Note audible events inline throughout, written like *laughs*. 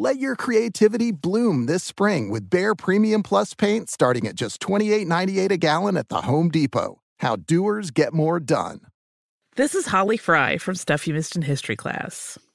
Let your creativity bloom this spring with Behr Premium Plus paint starting at just $28.98 a gallon at the Home Depot. How doers get more done. This is Holly Fry from Stuff You Missed in History class.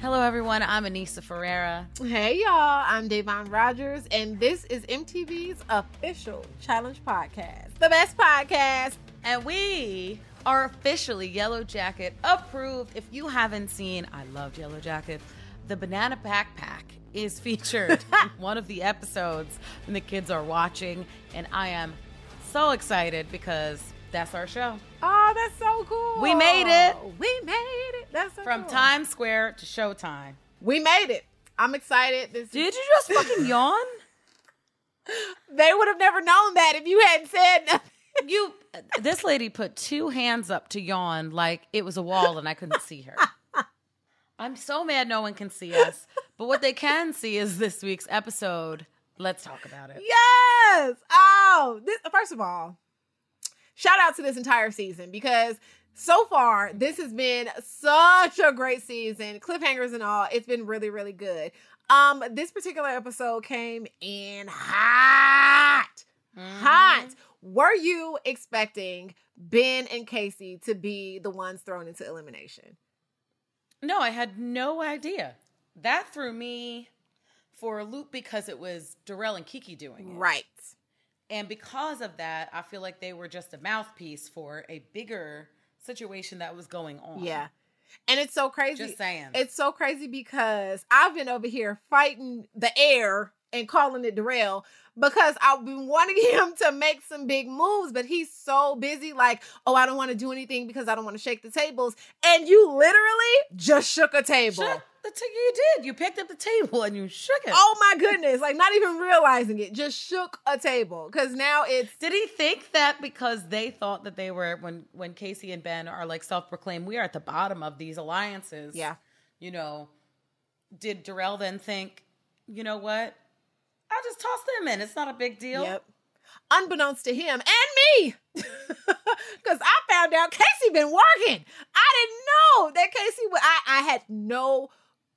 Hello, everyone. I'm Aneesa Ferreira. Hey, y'all. I'm Da'Vonne Rogers, and this is MTV's official challenge podcast, the best podcast. And we are officially Yellow Jacket approved. If you haven't seen, I loved Yellow Jacket. The banana backpack is featured *laughs* in one of the episodes, and the kids are watching. And I am so excited because that's our show. Oh, that's so cool. We made it. We made it. *laughs* That's so From cool. Times Square to Showtime. We made it. I'm excited. This Did you just fucking *laughs* yawn? They would have never known that if you hadn't said nothing. *laughs* You, this lady put two hands up to yawn like it was a wall and I couldn't see her. I'm so mad no one can see us. But what they can see is this week's episode. Let's talk about it. Yes. Oh, this, first of all, shout out to this entire season because so far this has been such a great season. Cliffhangers and all, it's been really, really good. Um, this particular episode came in hot, hot. Were you expecting Ben and Casey to be the ones thrown into elimination? No, I had no idea. That threw me for a loop because it was Darrell and Kiki doing it. Right. And because of that, I feel like they were just a mouthpiece for a bigger situation that was going on. Yeah. And it's so crazy. Just saying. It's so crazy because I've been over here fighting the air and calling it Darrell because I've been wanting *laughs* him to make some big moves, but he's so busy, like, oh, I don't want to do anything because I don't want to shake the tables. And you literally just shook a table. Shook the t- you did. You picked up the table and you shook it. Oh my goodness. Like, not even realizing it, just shook a table. Because now it's. Did he think that because they thought that they were when when Casey and Ben are like self-proclaimed, we are at the bottom of these alliances. Yeah. You know, did Darrell then think, you know what? I'll just toss them in. It's not a big deal. Yep. Unbeknownst to him and me, *laughs* because I found out Casey been working. I didn't know that Casey. would- I I had no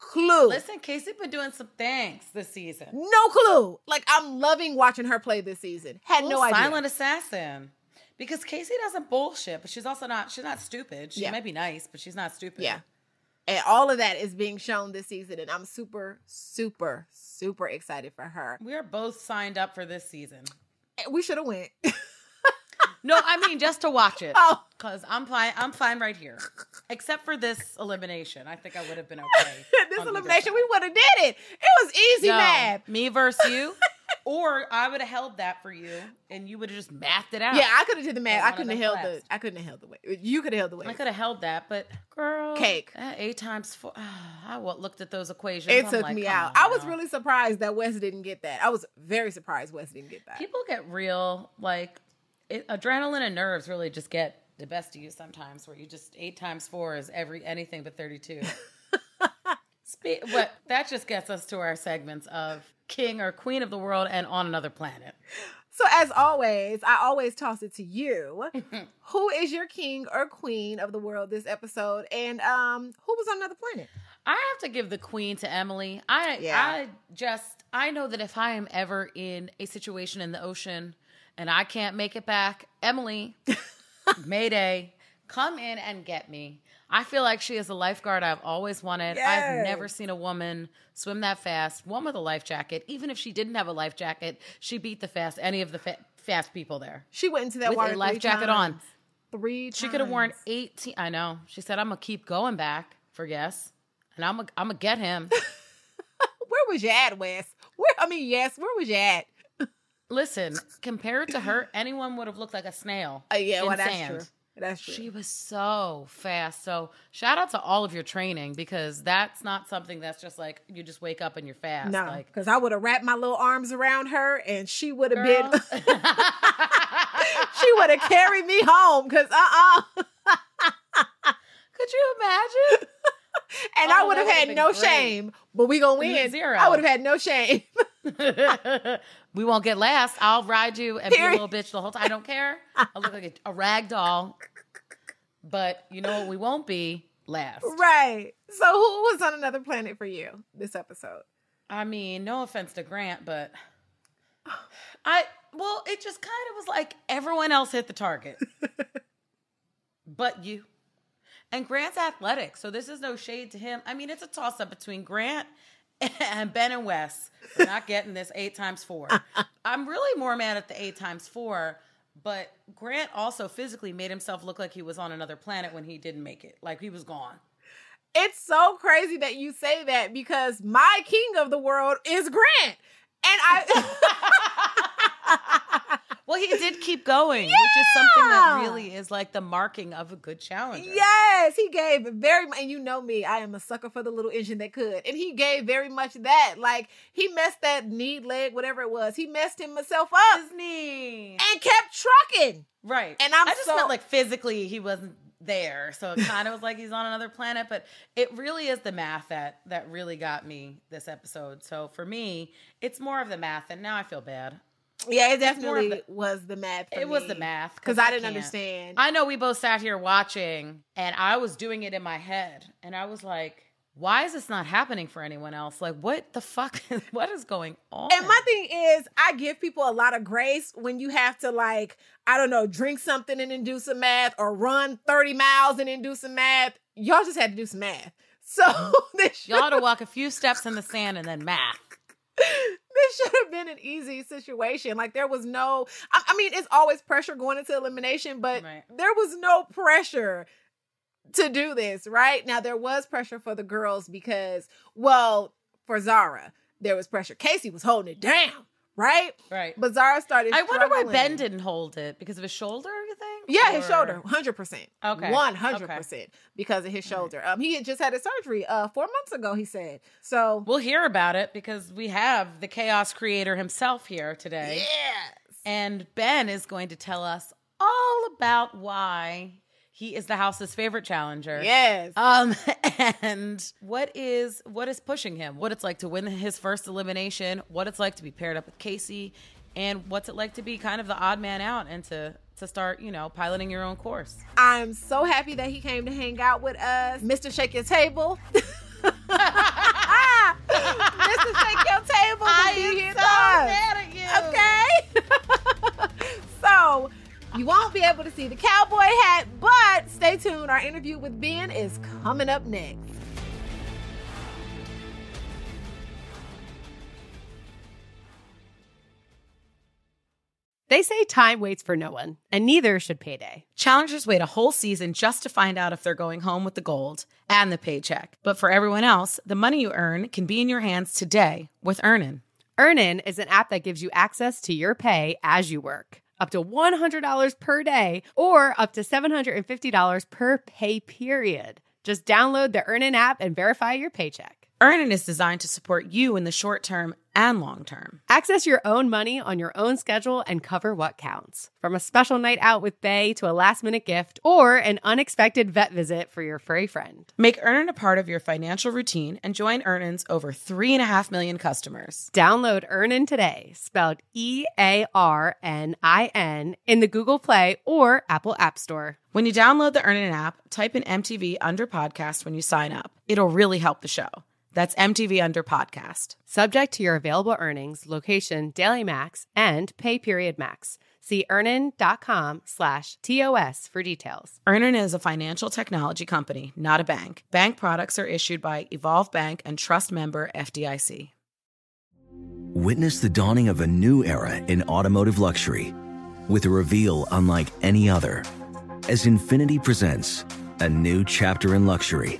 clue. Listen, Casey been doing some things this season. no clue. Like I'm loving watching her play this season. Had no idea. Silent assassin. Because Casey doesn't bullshit, but she's also not. She's not stupid. She Yeah. may be nice, but she's not stupid. Yeah. And all of that is being shown this season, and I'm super, super, super excited for her. We are both signed up for this season. Eh, we should have went. *laughs* No, I mean just to watch it. *laughs* Oh. Cause I'm fine. I'm fine right here, except for this elimination. I think I would have been okay. *laughs* this elimination, we would have did it. It was easy, No, math. Me versus you, *laughs* or I would have held that for you, and you would have just mathed it out. Yeah, I could have did the math. I couldn't have held the. I couldn't have held the weight. You could have held the weight. I could have held that, but girl, Cake. eight times four. *sighs* I looked at those equations. It I'm took like, me out. on I was really surprised that Wes didn't get that. I was very surprised Wes didn't get that. People get real like it, adrenaline and nerves really just get the best of you sometimes. Where you just eight times four is every anything but thirty two. *laughs* Spe- but that just gets us to our segments of king or queen of the world and on another planet. So as always, I always toss it to you. *laughs* who is your king or queen of the world this episode? And um, who was on another planet? I have to give the queen to Emily. I Yeah. I just I know that if I am ever in a situation in the ocean and I can't make it back, Emily, *laughs* Mayday, come in and get me. I feel like she is a lifeguard I've always wanted. I've never seen a woman swim that fast, one with a life jacket. Even if she didn't have a life jacket, she beat the fast any of the fa- fast people there. She went into that With a water life jacket times. on. Three. She could have worn 18. I know. She said, I'm going to keep going back for yes. And I'm going I'm to get him. *laughs* Where was you at, Wes? Where? I mean, yes. Where was you at? Listen, compared to her, anyone would have looked like a snail. Uh, yeah, well, that's sand. true. That's true. She was so fast. So shout out to all of your training because that's not something that's just like you just wake up and you're fast. no, Like, because I would have wrapped my little arms around her, and she would have been. *laughs* she would have carried me home. Cause uh uh Could you imagine? *laughs* and I Oh, would have had no great. shame. But we gonna win. Zero. I would have had no shame. *laughs* we won't get last. I'll ride you and be a little bitch the whole time. I don't care. I'll look like a, a rag doll. But you know what? We won't be last. right. So who was on another planet for you this episode? I mean, no offense to Grant, but *sighs* I well, it just kind of was like everyone else hit the target. *laughs* but you. And Grant's athletic, so this is no shade to him. I mean, it's a toss up between Grant *laughs* and Ben and Wes. We're not getting this eight times four. *laughs* I'm really more mad at the eight times four, but Grant also physically made himself look like he was on another planet when he didn't make it. Like he was gone. It's so crazy that you say that because my king of the world is Grant. And I *laughs* Well, he did keep going, which is something that really is like the marking of a good challenger. Yes, he gave very much, and you know me, I am a sucker for the little engine that could. And he gave very much that. Like he messed that knee, leg, whatever it was, he messed himself up His knee. and kept trucking. Right. And I'm I just so- meant like physically he wasn't there. So it kind of was like he's on another planet. But it really is the math that that really got me this episode. So for me, it's more of the math. And now I feel bad. Yeah, it definitely the- was the math. For It was the math. because I didn't can't. understand. I know we both sat here watching and I was doing it in my head. And I was like, why is this not happening for anyone else? Like, what the fuck? *laughs* what is going on? And my thing is, I give people a lot of grace when you have to like, I don't know, drink something and then do some math, or run thirty miles and then do some math. Y'all just had to do some math. So *laughs* Y'all to walk a few steps in the sand and then math. *laughs* this should have been an easy situation. Like there was no, I, I mean, it's always pressure going into elimination, but Right. there was no pressure to do this. Right now, there was pressure for the girls because, well, for Zara, there was pressure. Casey was holding it down, right? Right. But Zara started. I wonder why Ben didn't hold it because of his shoulder. You think? Yeah, his shoulder, hundred percent. Okay. one hundred percent because of his shoulder. Um, he had just had a surgery uh four months ago. He said so. We'll hear about it because we have the chaos creator himself here today, Yes. and Ben is going to tell us all about why he is the house's favorite challenger. Yes. Um, *laughs* and what is what is pushing him? What it's like to win his first elimination? What it's like to be paired up with Casey? And what's it like to be kind of the odd man out and to to start, you know, piloting your own course? I'm so happy that he came to hang out with us, Mr. Shake Your Table. *laughs* Mr. Shake Your Table be here to us. at you. Okay. *laughs* so you won't be able to see the cowboy hat, but stay tuned. Our interview with Ben is coming up next. They say time waits for no one, and neither should payday. Challengers wait a whole season just to find out if they're going home with the gold and the paycheck. But for everyone else, the money you earn can be in your hands today with Earnin. Earnin is an app that gives you access to your pay as you work, up to $100 per day or up to $750 per pay period. Just download the Earnin app and verify your paycheck. Earnin is designed to support you in the short term and long term. Access your own money on your own schedule and cover what counts. From a special night out with Bay to a last minute gift or an unexpected vet visit for your furry friend. Make Earnin a part of your financial routine and join Earnin's over 3.5 million customers. Download Earnin today, spelled E A R N I N, in the Google Play or Apple App Store. When you download the Earnin app, type in MTV under podcast when you sign up. It'll really help the show. That's MTV Under Podcast. Subject to your available earnings, location, daily max, and pay period max. See earnin.com slash TOS for details. Earnin is a financial technology company, not a bank. Bank products are issued by Evolve Bank and trust member FDIC. Witness the dawning of a new era in automotive luxury with a reveal unlike any other as Infiniti presents a new chapter in luxury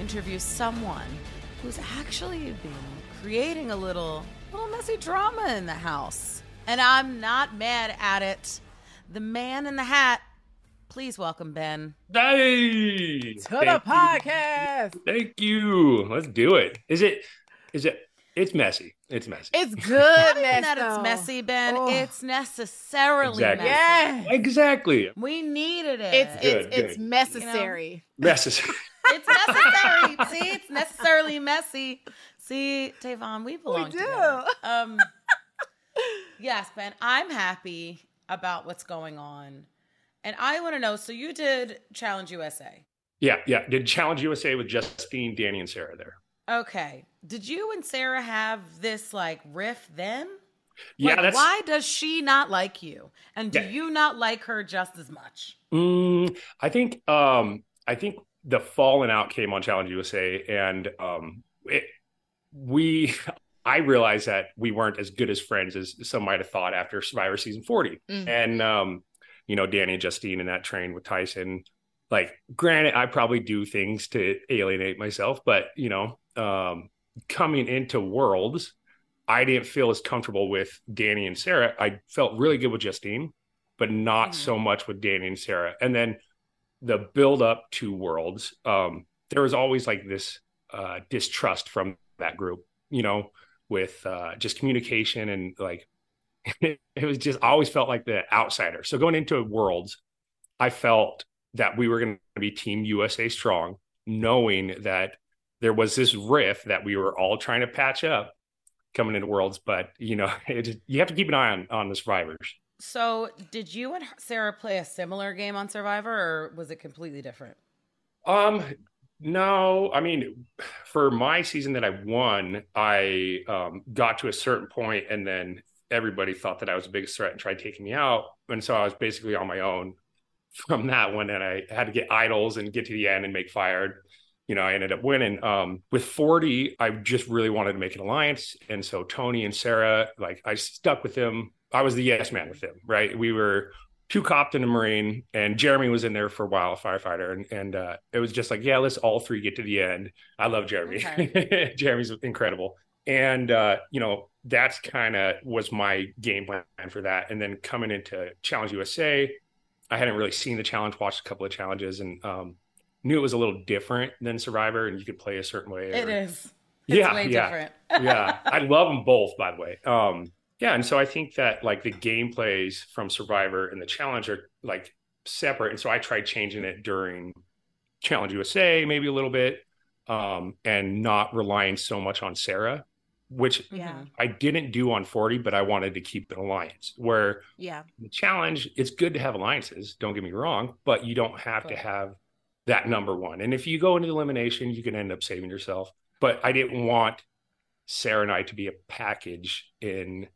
interview someone who's actually been creating a little little messy drama in the house. And I'm not mad at it. The man in the hat. Please welcome Ben. Hey! To the podcast. You. Thank you. Let's do it. Is it is it it's messy. It's messy. It's good Not mess, even that though. it's messy, Ben. Oh. It's necessarily Exactly. messy. Yeah. exactly. We needed it. It's Good, it's it's good. necessary. Necessary. It's necessary. See, it's necessarily messy. See, Da'Vonne, we belong do. together. Um, yes, Ben, I'm happy about what's going on, and I want to know. So you did Challenge USA. yeah, yeah. Did Challenge USA with Justine, Danny, and Sarah there. Okay. Did you and Sarah have this like riff then? Yeah, Like, that's why does she not like you, and do Yeah. you not like her just as much? Mm, I think um I think the falling out came on Challenge USA and um it we *laughs* I realized that we weren't as good as friends as some might have thought after Survivor season 40. Mm. And um you know Danny and Justine in that train with Tyson like granted I probably do things to alienate myself but you know um coming into worlds I didn't feel as comfortable with Danny and Sarah. I felt really good with Justine but not Mhm. so much with Danny and Sarah. And then the build up to Worlds, um, there was always like this uh, distrust from that group, you know, with uh, just communication and like *laughs* it was just always felt like the outsider. So going into Worlds, I felt that we were going to be Team USA strong, knowing that there was this riff that we were all trying to patch up coming into Worlds. But you know, *laughs* it you have to keep an eye on on the survivors. So, did you and Sarah play a similar game on Survivor, or was it completely different? Um, no, I mean, for my season that I won, I um, got to a certain point, and then everybody thought that I was the biggest threat and tried taking me out, and so I was basically on my own from that one, and I had to get idols and get to the end and make fired. You know, I ended up winning. Um, with 40, I just really wanted to make an alliance, and so Tony and Sarah, like, I stuck with them. I was the yes man with him, right? We were two copped and a marine and jeremy was in there for a while a firefighter and, and uh, it was just like yeah let's all three get to the end. I love jeremy. *laughs* Jeremy's incredible. And uh, you know that's kind of was my game plan for that. And then coming into challenge usa i hadn't really seen the challenge watched a couple of challenges and um, knew it was a little different than survivor and you could play a certain way or- is. It's yeah way yeah. different. yeah. *laughs* I love them both by the way. Um yeah and so i think that like the gameplays from survivor and the challenge are like separate and so i tried changing it during challenge usa maybe a little bit um and not relying so much on sarah which Yeah. I didn't do on 40, but I wanted to keep an alliance where Yeah. the challenge, it's good to have alliances, don't get me wrong, but you don't have to have that number one. And if you go into elimination, you can end up saving yourself. But I didn't want Sarah and I to be a package in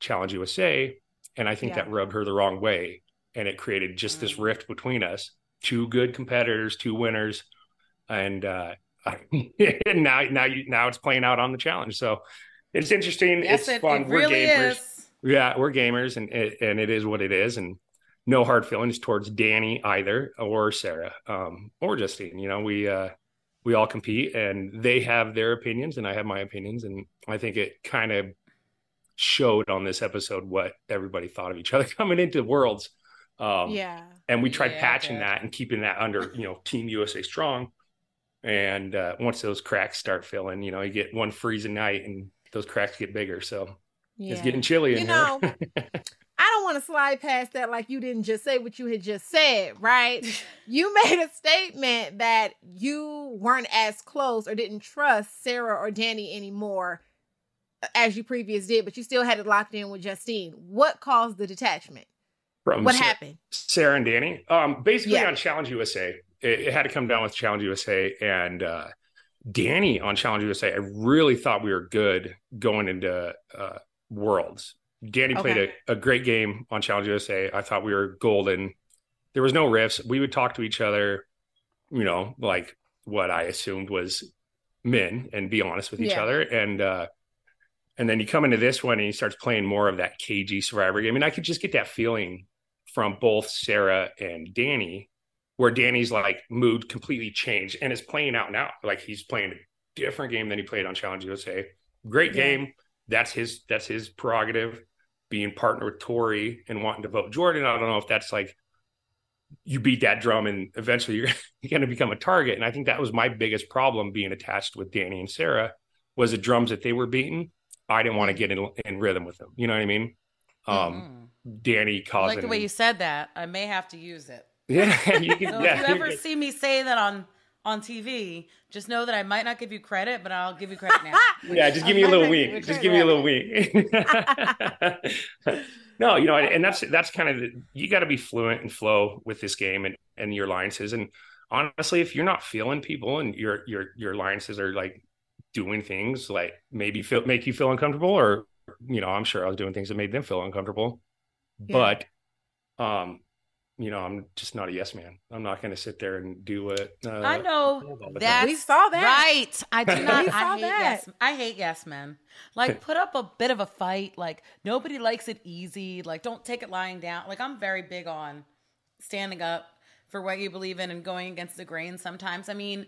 Challenge USA. And I think Yeah. that rubbed her the wrong way. And it created just this Mm. rift between us two good competitors, two winners. And, uh, *laughs* and now, now you, now it's playing out on the challenge. So it's interesting. Yes, it's it, fun. it We're gamers. is. Yeah, we're gamers, and and it is what it is, and no hard feelings towards Danny either, or Sarah, um, or Justine. You know, we uh, we all compete, and they have their opinions, and I have my opinions, and I think it kind of showed on this episode what everybody thought of each other *laughs* coming into worlds. Um, yeah. and we tried Yeah, patching that and keeping that under you know Team USA strong. And uh, once those cracks start filling, you know, you get one freezing night, and those cracks get bigger. So Yeah. it's getting chilly in You here. know, *laughs* I don't want to slide past that like you didn't just say what you had just said, right? you *laughs* made a statement that you weren't as close or didn't trust Sarah or Danny anymore as you previous did, but you still had it locked in with Justine. What caused the detachment? From What Sa- happened? Sarah and Danny. Um, basically Yeah. on Challenge USA, it, it had to come down with Challenge USA and uh, Danny on Challenge USA. I really thought we were good going into uh, Worlds. Danny played a, a great game on Challenge USA. I thought we were golden. There was no riffs. We would talk to each other, you know, like what I assumed was men and be honest with each Yeah. other. And uh, and then you come into this one and he starts playing more of that cagey survivor game. And I could just get that feeling from both Sarah and Danny, where Danny's like mood completely changed and is playing out now. Like he's playing a different game than he played on Challenge USA. Great Yeah. game. That's his that's his prerogative. Being partner with Tori and wanting to vote Jordan. I don't know if that's like you beat that drum and eventually you're, *laughs* you're going to become a target. And I think that was my biggest problem being attached with Danny and Sarah was the drums that they were beating. I didn't want to get in, in rhythm with them. You know what I mean? Um, Mhm. Danny I causing like the way you said that. I may have to use it. *laughs* Yeah, you *laughs* can, So yeah, if you ever see me say that on on TV, just know that I might not give you credit, but I'll give you credit now. *laughs* yeah, just give me a little wink. Just give me a little wink. no, you know, and that's that's kind of the, you got to be fluent and flow with this game and and your alliances. And honestly, if you're not feeling people and your your your alliances are like doing things like maybe feel make you feel uncomfortable, or you know, I'm sure I was doing things that made them feel uncomfortable, Yeah. but um. You know, I'm just not a yes man. I'm not going to sit there and do what uh, I know all the time. that's We saw that. right. I do *laughs* not. We I saw hate that. yes. I hate yes men. Like *laughs* put up a bit of a fight. Like nobody likes it easy. Like don't take it lying down. Like I'm very big on standing up for what you believe in and going against the grain. Sometimes, I mean,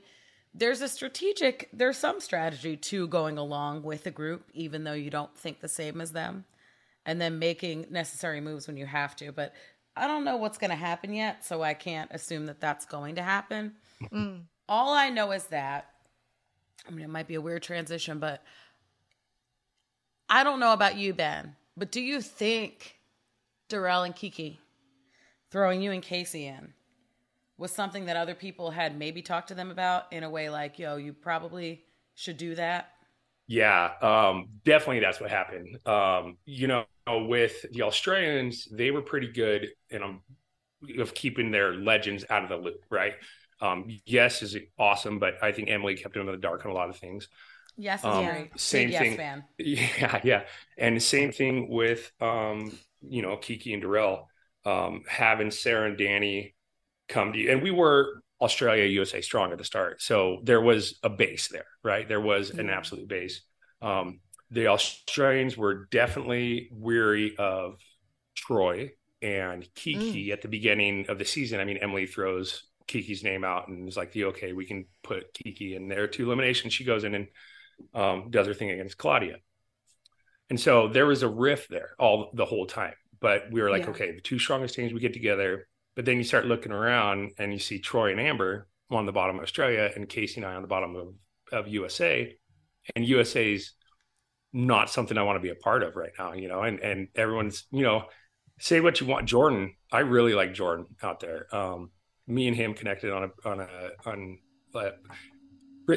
there's a strategic. There's some strategy to going along with a group, even though you don't think the same as them, and then making necessary moves when you have to. But I don't know what's going to happen yet, so I can't assume that that's going to happen. Mm. All I know is that, I mean, it might be a weird transition, but I don't know about you, Ben, but do you think Darrell and Kiki throwing you and Casey in was something that other people had maybe talked to them about in a way like, yo, you probably should do that? Yeah, um, definitely that's what happened. Um, you know, with the Australians, they were pretty good in um, of keeping their legends out of the loop, right? Um, yes is awesome, but I think Emily kept them in the dark on a lot of things. Yes, Um, great. same Big yes thing. fan. *laughs* Yeah, yeah. And the same thing with um, you know, Kiki and Darrell, um, having Sarah and Danny come to you. And we were Australia, USA strong at the start. So there was a base there, right? There was an absolute base. Um, the Australians were definitely weary of Troy and Kiki at the beginning of the season. I mean, Emily throws Kiki's name out and is like, "The okay, we can put Kiki in there to elimination." She goes in and um, does her thing against Claudia. And so there was a rift there all the whole time. But we were like, Yeah. okay, the two strongest teams we get together. But then you start looking around and you see Troy and Amber on the bottom of Australia and Casey and I on the bottom of, of USA. And USA's not something I want to be a part of right now, you know, and and everyone's, you know, say what you want. Jordan, I really like Jordan out there. Um, me and him connected on a on a on uh,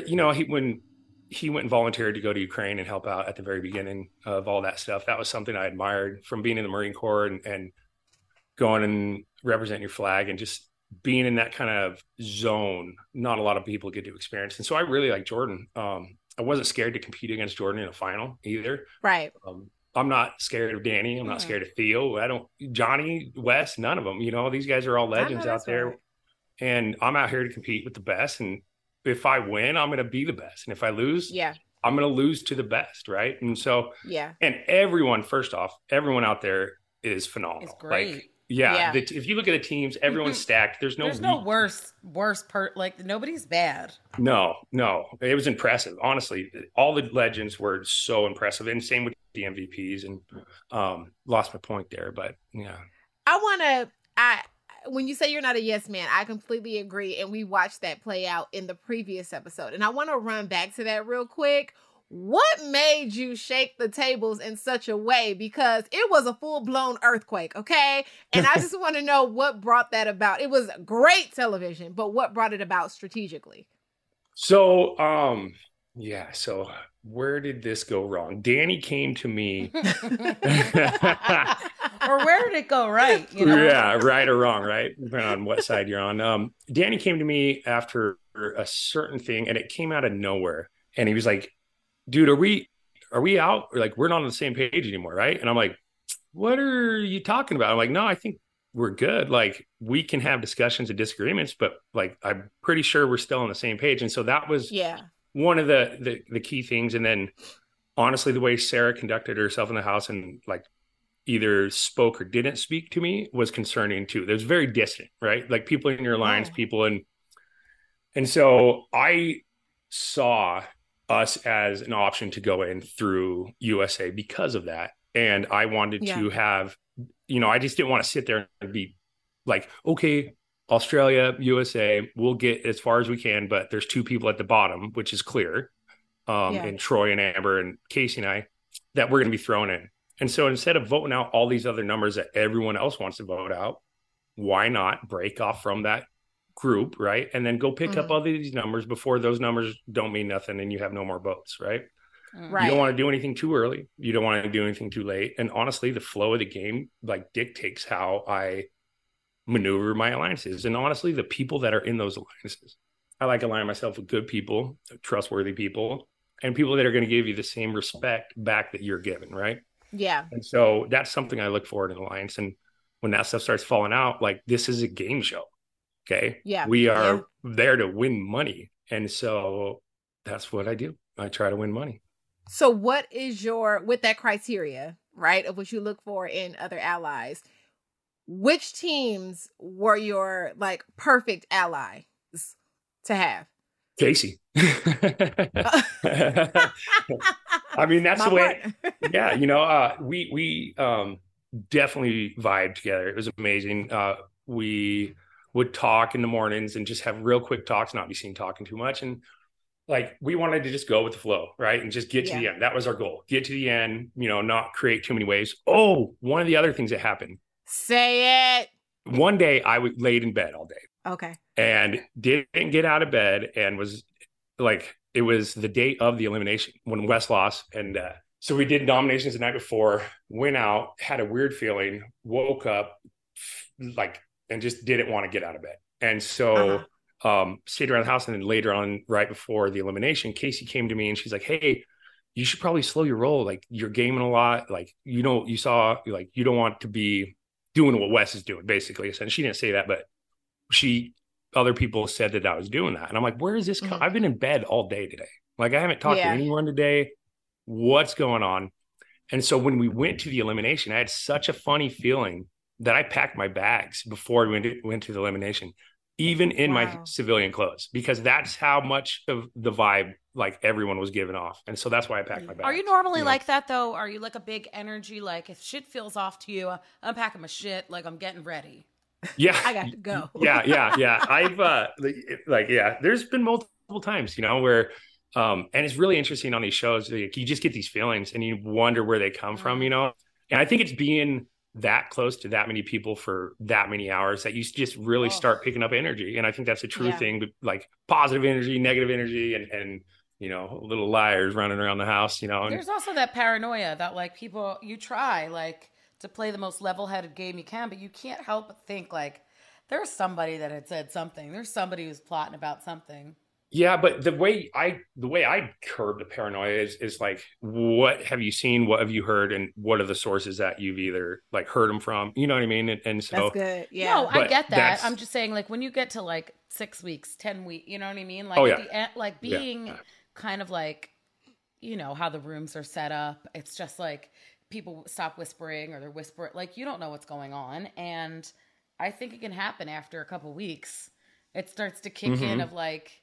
you know, he when he went and volunteered to go to Ukraine and help out at the very beginning of all that stuff. That was something I admired from being in the Marine Corps and, and going and representing your flag and just being in that kind of zone. Not a lot of people get to experience, and so I really like Jordan. Um, I wasn't scared to compete against Jordan in a final either. Right. Um, I'm not scared of Danny. I'm not Mm. scared of Theo. I don't Johnny West. None of them. You know, these guys are all legends out there, right. and I'm out here to compete with the best. And if I win, I'm going to be the best. And if I lose, Yeah. I'm going to lose to the best, right? And so, Yeah. and everyone, first off, everyone out there is phenomenal. It's great. Like, yeah, Yeah. the- if you look at the teams, everyone's stacked. There's no, There's no worse, worse part. like nobody's bad. no, no. It was impressive. Honestly, all the legends were so impressive, and same with the MVPs. And um, lost my point there, but yeah, I want to. I when you say you're not a yes man, I completely agree, and we watched that play out in the previous episode, and I want to run back to that real quick. What made you shake the tables in such a way? Because it was a full blown earthquake, okay? And I just *laughs* want to know what brought that about. It was great television, but what brought it about strategically? So, um, yeah. So, where did this go wrong? Danny came to me. *laughs* *laughs* or where did it go right? You know? Yeah, right or wrong, right? Depending on what side you're on. Um, Danny came to me after a certain thing, and it came out of nowhere. And he was like, "Dude, are we are we out? Or like, we're not on the same page anymore, right?" And I'm like, "What are you talking about?" I'm like, "No, I think we're good. Like, we can have discussions and disagreements, but like, I'm pretty sure we're still on the same page." And so that was Yeah. one of the, the the key things and then honestly the way sarah conducted herself in the house and like either spoke or didn't speak to me was concerning too there's very distant right like people in your lines Oh. people and and so i saw us as an option to go in through usa because of that and i wanted Yeah. to have you know i just didn't want to sit there and be like okay Australia, USA, we'll get as far as we can, but there's two people at the bottom, which is clear. Um, Yeah. and Troy and Amber and Casey and I that we're going to be thrown in. And so instead of voting out all these other numbers that everyone else wants to vote out, why not break off from that group, right? And then go pick up Mhm. all these numbers before those numbers don't mean nothing and you have no more votes, right? Right. You don't want to do anything too early. You don't want to do anything too late. And honestly, the flow of the game like dictates how I maneuver my alliances. And honestly, the people that are in those alliances, I like aligning myself with good people, trustworthy people, and people that are going to give you the same respect back that you're given, right? Yeah. And so that's something I look for in an alliance. And when that stuff starts falling out, like this is a game show. Okay. Yeah. We are there to win money. And so that's what I do. I try to win money. So, what is your, with that criteria, right, of what you look for in other allies, which teams were your like perfect allies to have? Casey. *laughs* I mean, that's My the way. *laughs* yeah, you know, uh, we we um, definitely vibed together. It was amazing. Uh, we would talk in the mornings and just have real quick talks, not be seen talking too much, and like we wanted to just go with the flow, right, and just get to the end. That was our goal. Get to the end. You know, not create too many waves. Oh, one of the other things that happened Say it. one day, I was laid in bed all day Okay. and didn't get out of bed and was like it was the day of the elimination when Wes lost and uh, so we did nominations the night before went out had a weird feeling woke up like and just didn't want to get out of bed and so um stayed around the house and then later on right before the elimination Casey came to me and she's like hey you should probably slow your roll like you're gaming a lot like you know you saw like you don't want to be doing what Wes is doing basically and she didn't say that but she other people said that I was doing that. And I'm like, where is this? Mhm. I've been in bed all day today. Like I haven't talked Yeah. to anyone today. What's going on? And so when we went to the elimination, I had such a funny feeling that I packed my bags before we went to, went to the elimination, even in my civilian clothes, because that's how much of the vibe like everyone was giving off. And so that's why I packed my bags. Are you normally know? like that though? Are you like a big energy? Like if shit feels off to you, I'm packing my shit. Like I'm getting ready. Yeah. *laughs* I got to go. *laughs* yeah, yeah, yeah. I've uh like, like yeah, there's been multiple times, you know, where um and it's really interesting on these shows. Like, you just get these feelings and you wonder where they come from, you know. And I think it's being that close to that many people for that many hours that you just really Oh. start picking up energy. And I think that's a true Yeah. thing, but like positive energy, negative energy, and and you know, little liars running around the house, you know. And, There's also that paranoia that like people you try like to play the most level-headed game you can, but you can't help but think like there's somebody that had said something. There's somebody who's plotting about something. Yeah, but the way I the way I curb the paranoia is is like what have you seen, what have you heard, and what are the sources that you've either like heard them from? You know what I mean? And, and so That's good. Yeah. No, I get that. I'm just saying, like when you get to like six weeks, ten weeks, you know what I mean? Like Oh, at yeah. the end, like Yeah. being kind of like, you know how the rooms are set up. It's just like people stop whispering or they're whispering. Like you don't know what's going on, and I think it can happen after a couple weeks. It starts to kick in Mhm. of like,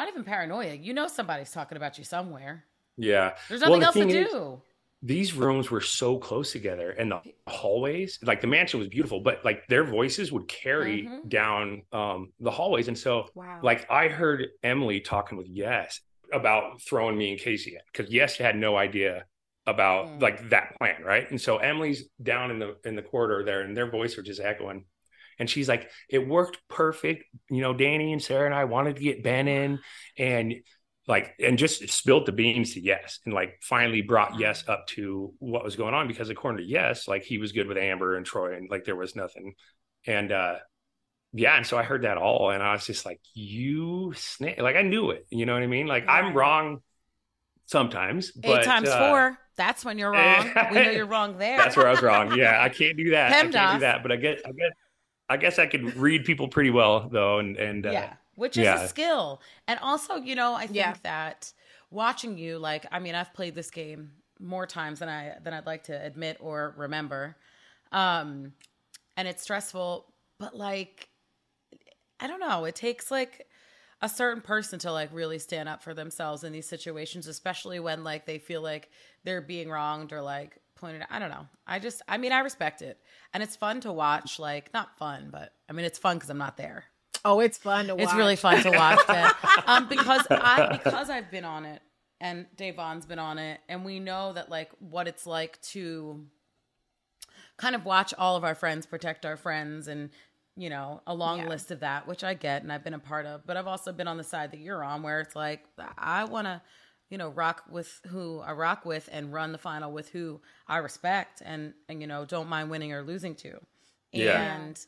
not even paranoia. You know somebody's talking about you somewhere. yeah. There's Well, nothing the else to is- do. these rooms were so close together and the hallways like the mansion was beautiful but like their voices would carry Mhm. down um the hallways and so Wow. like i heard emily talking with yes about throwing me and casey in because yes had no idea about Mm. like that plan right and so emily's down in the in the corridor there and their voice are just echoing and she's like it worked perfect you know danny and sarah and i wanted to get ben in and like and just spilled the beans to yes and like finally brought yes up to what was going on because according to yes like he was good with amber and troy and like there was nothing and uh yeah and so i heard that all and i was just like you snake like i knew it you know what i mean like i'm wrong sometimes Eight but, times uh, four. That's when you're wrong. we know *laughs* you're wrong there. that's where i was wrong yeah i can't do that i can't PEMDAS. do that but i get i guess i guess i could read people pretty well though and and uh, yeah which is yeah. a skill and also you know i think Yeah. that watching you like i mean i've played this game more times than i than i'd like to admit or remember um and it's stressful but like i don't know it takes like a certain person to like really stand up for themselves in these situations especially when like they feel like they're being wronged or like pointed i don't know. I just i mean i respect it. And it's fun to watch like not fun but i mean it's fun because i'm not there. Oh, it's fun to watch. it's really fun to watch that *laughs* um, because I because I've been on it and Da'Vonne's been on it, and we know that like what it's like to kind of watch all of our friends protect our friends and you know a long Yeah. list of that, which I get and I've been a part of, but I've also been on the side that you're on where it's like I want to you know rock with who I rock with and run the final with who I respect and and you know don't mind winning or losing to. Yeah. And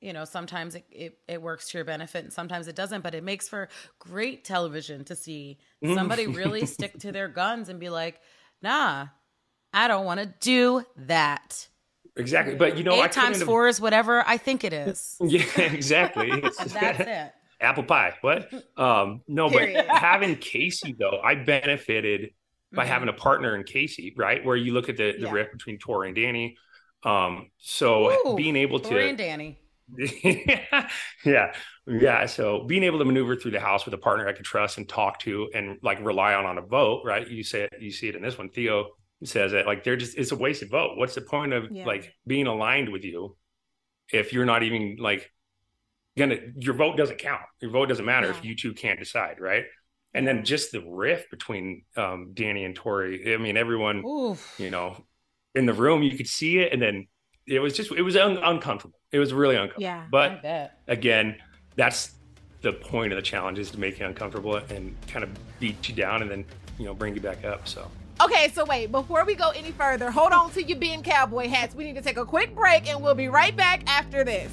you know, sometimes it, it, it works to your benefit and sometimes it doesn't, but it makes for great television to see Mm. somebody really *laughs* stick to their guns and be like, nah, I don't want to do that. exactly but you know I Eight times have- four is whatever I think it is. *laughs* yeah exactly *laughs* That's it. Apple pie what *laughs* um no Period. but *laughs* having casey though i benefited by Mhm. having a partner in casey right where you look at the the Yeah. rift between tori and danny um so Ooh, being able Tori and to Danny. *laughs* yeah yeah so being able to maneuver through the house with a partner i could trust and talk to and like rely on on a vote right you say it you see it in this one theo says it like they're just it's a wasted vote what's the point of Yeah. like being aligned with you if you're not even like gonna your vote doesn't count your vote doesn't matter if you two can't decide right and then just the rift between um danny and tori i mean everyone Oof. you know in the room you could see it and then it was just it was un- uncomfortable it was really uncomfortable Yeah. But again that's the point of the challenge is to make you uncomfortable and kind of beat you down and then you know bring you back up so Okay, so wait, before we go any further, hold on to your being cowboy hats. We need to take a quick break and we'll be right back after this.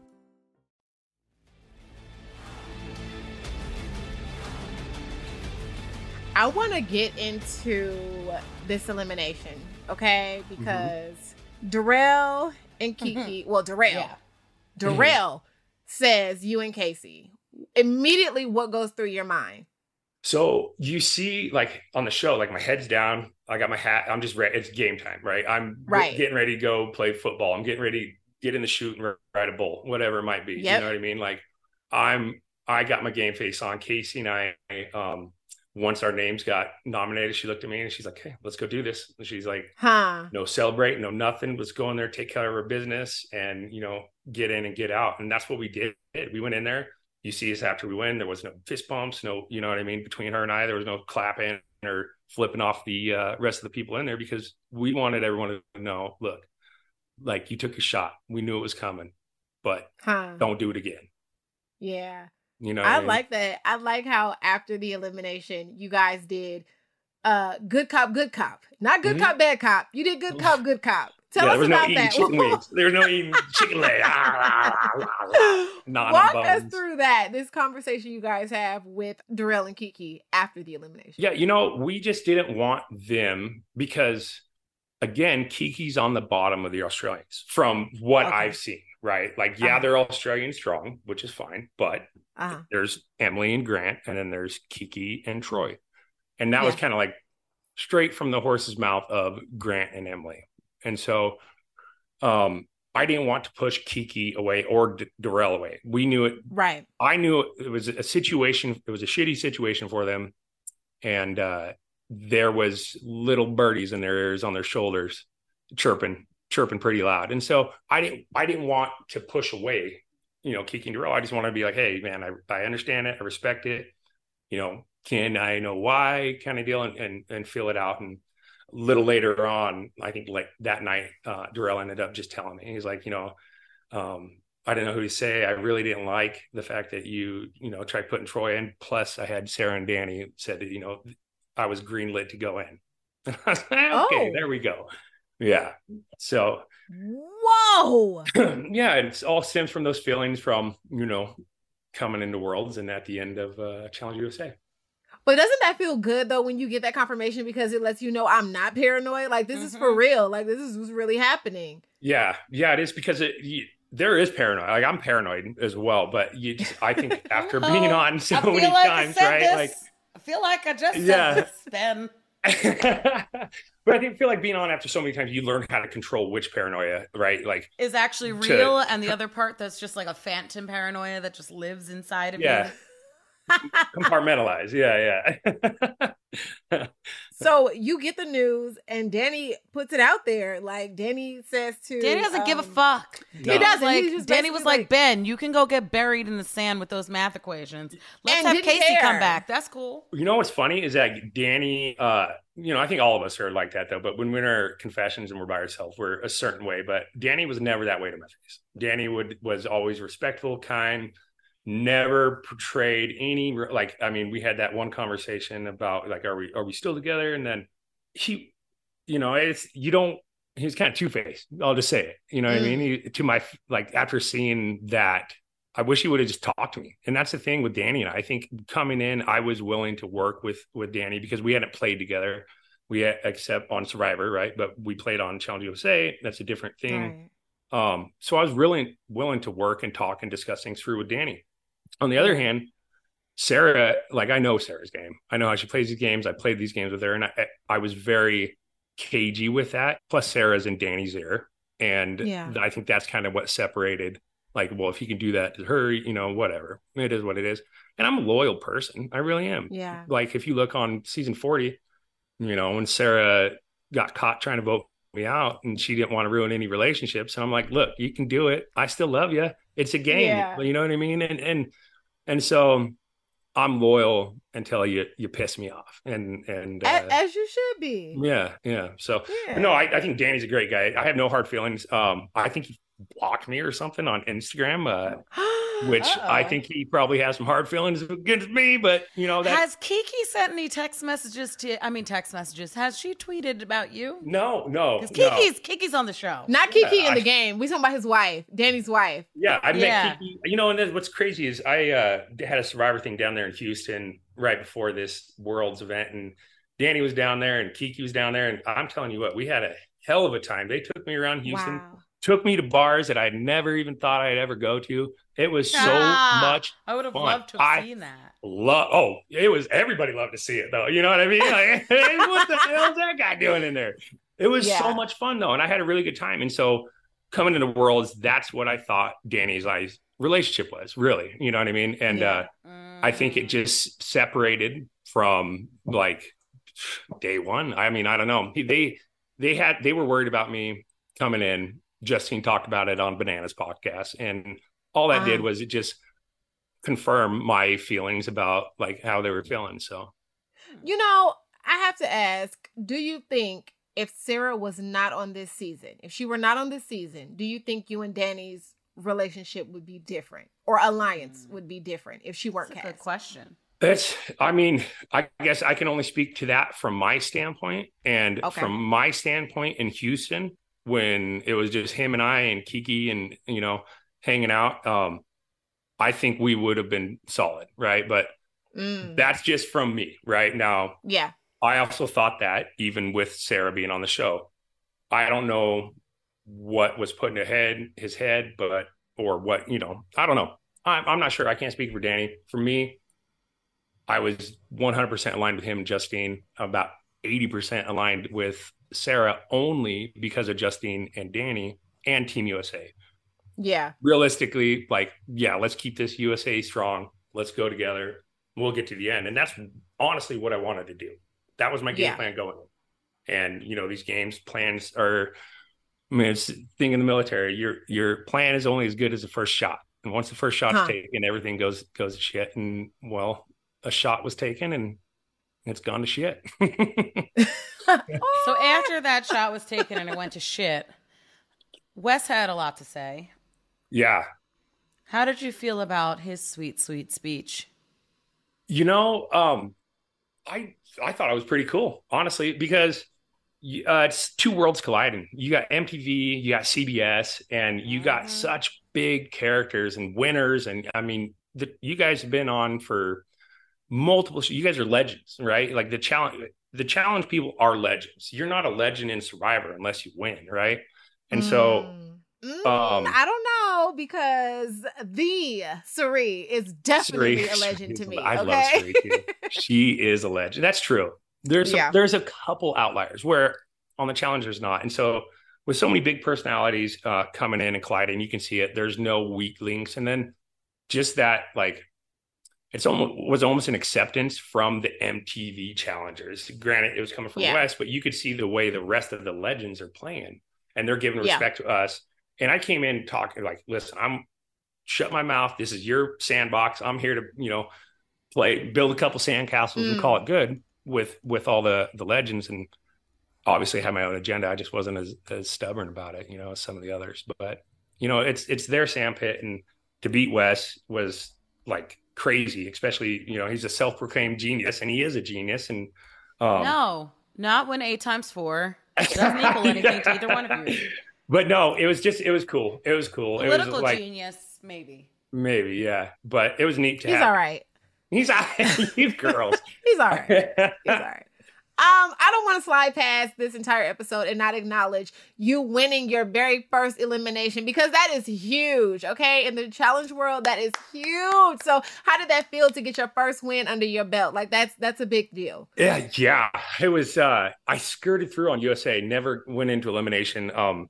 I want to get into this elimination, okay? Mm-hmm. Because Darrell and Kiki, well, Darrell, Yeah. Darrell says you and Casey. Immediately, what goes through your mind? So you see, like on the show, like my head's down. I got my hat. I'm just ready. It's game time, right? I'm Right. getting ready to go play football. I'm getting ready to get in the chute and ride a bull, whatever it might be. You know what I mean? Like I'm, I got my game face on. Casey and I, um, once our names got nominated, she looked at me and she's like, "Hey, let's go do this." And she's like, Huh? no celebrate, no nothing. Let's go in there, take care of our business, and you know, get in and get out. And that's what we did. We went in there. You see us after we win. There was no fist bumps, no, you know what I mean, between her and I. There was no clapping or flipping off the uh, rest of the people in there because we wanted everyone to know, look, like you took a shot. We knew it was coming, but Huh? don't do it again. Yeah. You know, I mean? like that. I like how after the elimination, you guys did uh good cop, good cop. Not good Mhm. cop, bad cop. You did good cop, good cop. *laughs* Tell yeah, us there was no about eating that. chicken wings. There was no *laughs* eating chicken leg. Ah. *laughs* Walk us through that. This conversation you guys have with Darrell and Kiki after the elimination. Yeah, you know, we just didn't want them because, again, Kiki's on the bottom of the Australians from what Okay. I've seen, right? Like, yeah, they're Australian strong, which is fine, but Uh-huh. there's Emily and Grant, and then there's Kiki and Troy. And that was kind of like straight from the horse's mouth of Grant and Emily. And so um I didn't want to push Kiki away or D- Darrell away. We knew it Right. I knew it was a situation, it was a shitty situation for them. And uh, there was little birdies in their ears on their shoulders chirping, chirping pretty loud. And so I didn't I didn't want to push away, you know, Kiki and Darrell. I just wanted to be like, hey man, I, I understand it, I respect it. You know, can I know why kind of deal and, and and feel it out. And a little later on, I think like that night, uh Darrell ended up just telling me, he's like, you know, um, I didn't know who to say. I really didn't like the fact that you, you know, tried putting Troy in. Plus, I had Sarah and Danny said that, you know, I was greenlit to go in. *laughs* I was like, okay, Oh. there we go. Yeah. So, Whoa. *clears throat* yeah, it all stems from those feelings from, you know, coming into worlds and at the end of uh, Challenge USA. But doesn't that feel good though when you get that confirmation because it lets you know I'm not paranoid? Like this is for Mhm. real. Like this is what's really happening. Yeah. Yeah, it is because it, you, there is paranoid. Like I'm paranoid as well, but you, just, I think *laughs* after being on so many like times, right? this. Like, I feel like I just said Yeah. this, Ben. *laughs* but I think feel like being on after so many times, you learn how to control which paranoia, right? Like, Is actually To- real, and the other part that's just like a phantom paranoia that just lives inside of yeah, you. *laughs* compartmentalize. Yeah, yeah. *laughs* So you get the news and Danny puts it out there. Like Danny says to Danny doesn't give a um, fuck. No. He doesn't. Like He's just Danny was basically like, Ben, you can go get buried in the sand with those math equations. Let's have Casey care. come back. That's cool. You know what's funny is that Danny, uh, you know, I think all of us are like that though. But when we're in our confessions and we're by ourselves, we're a certain way. But Danny was never that way to my face. Danny would was always respectful, kind, never portrayed any like. I mean, we had that one conversation about like, are we are we still together? And then he, you know, it's you don't. He's kind of two faced. I'll just say it. You know what I Mm. mean? He, to my like after seeing that, I wish he would have just talked to me. And that's the thing with Danny and I. I think coming in, I was willing to work with with Danny because we hadn't played together. We had, except on Survivor, right? But we played on Challenge USA. That's a different thing. Right. Um, so I was really willing to work and talk and discuss things through with Danny. On the other hand, Sarah, like I know Sarah's game. I know how she plays these games. I played these games with her, and I, I was very cagey with that. Plus, Sarah's in Danny's ear, and Yeah. I think that's kind of what separated. Like, well, if he can do that to her, you know, whatever. It is what it is. And I'm a loyal person. I really am. Yeah. Like, if you look on season 40, you know, when Sarah got caught trying to vote me out and she didn't want to ruin any relationships. And I'm like, look, you can do it. I still love you. It's a game. Yeah. You know what I mean? And and and so I'm loyal until you you piss me off. And and uh, as, as you should be. yeah, yeah. So Yeah. no, I, I think Danny's a great guy. I have no hard feelings. Um, I think he blocked me or something on Instagram, uh, *gasps* which I Uh-oh. think he probably has some hard feelings against me. But you know that Has Kiki sent any text messages to? I mean, text messages. Has she tweeted about you? no, no, Because no. Kiki's Kiki's on the show. Not Kiki Yeah, in the game. We talking about his wife, Danny's wife. Yeah, I met Yeah. Kiki. You know, and then what's crazy is I uh, had a Survivor thing down there in Houston right before this Worlds event, and Danny was down there, and Kiki was down there, and I'm telling you what, we had a hell of a time. They took me around Houston, Wow. took me to bars that I never even thought I'd ever go to. It was so Ah, much I would have fun. loved to have I- seen that. love. Oh, it was everybody loved to see it though. You know what I mean? Like, *laughs* hey, what the hell is that guy doing in there? It was Yeah. so much fun though, and I had a really good time. And so coming into Worlds, that's what I thought Danny's like relationship was really. You know what I mean? And Yeah. uh, I think it just separated from like day one. I mean, I don't know. They they had they were worried about me coming in. Justine talked about it on Bananas podcast, and all that did Ah. was it just confirm my feelings about like how they were feeling. So You know, I have to ask, do you think if Sarah was not on this season, if she were not on this season, do you think you and Danny's relationship would be different or alliance would be different if she weren't That's a cast? good question. That's, I mean, I guess I can only speak to that from my standpoint. And Okay. from my standpoint in Houston, when it was just him and I and Kiki and, you know, hanging out, um, I think we would have been solid. Right. But Mm, that's just from me. Right now, yeah. I also thought that even with Sarah being on the show, I don't know what was put in his head, his head, but or what you know, I don't know. I'm, I'm not sure. I can't speak for Danny. For me, I was 100% aligned with him and Justine, about 80% aligned with Sarah, only because of Justine and Danny and Team USA. Yeah. Realistically, like, yeah, let's keep this USA strong. Let's go together. We'll get to the end, and that's honestly what I wanted to do. That was my game Yeah. plan going in. And you know, these games plans are. I mean, it's the thing in the military. Your your plan is only as good as the first shot, and once the first shot's Huh. taken, everything goes goes to shit. And well, a shot was taken, and it's gone to shit. *laughs* So after that shot was taken and it went to shit, Wes had a lot to say. yeah, How did you feel about his sweet, sweet speech? You know, um, I I thought I was pretty cool, honestly, because y- uh, it's two worlds colliding. You got MTV, you got CBS, and you got Mhm. such big characters and winners. And I mean, the, you guys have been on for multiple. You guys are legends, right? Like the challenge, the challenge people are legends. You're not a legend in Survivor unless you win, right? And so, Mm. Mm, um, I don't know because the Suri is definitely Suri- a *laughs* legend to me. I okay? love Suri too. she is a legend. That's true. There's Yeah. a, there's a couple outliers where on the challenge there's not, and so with so many big personalities uh, coming in and colliding, you can see it. There's no weak links, and then just that like it's almost was almost an acceptance from the MTV challengers. Granted, it was coming from Yeah. Wes, but you could see the way the rest of the legends are playing, and they're giving Yeah. respect to us. And I came in talking like, listen, I'm shut my mouth. This is your sandbox. I'm here to, you know, play, build a couple sandcastles and Mm. call it good with with all the the legends. And obviously, had my own agenda. I just wasn't as as stubborn about it, you know, as some of the others. But you know, it's it's their sandpit, and to beat Wes was like crazy. Especially, you know, he's a self proclaimed genius, and he is a genius. And um, no, not when eight times four *laughs* doesn't equal anything to either one of you. *laughs* But no, it was just it was cool. It was cool. it Political was like genius, maybe. maybe, yeah. But it was neat to He's have. all right. He's all right. *laughs* you girls. *laughs* He's all right. *laughs* He's all right. Um, I don't want to slide past this entire episode and not acknowledge you winning your very first elimination because that is huge, okay? In the challenge world, that is huge. So, how did that feel to get your first win under your belt? Like that's that's a big deal. Yeah, yeah. It was uh I skirted through on USA, never went into elimination. Um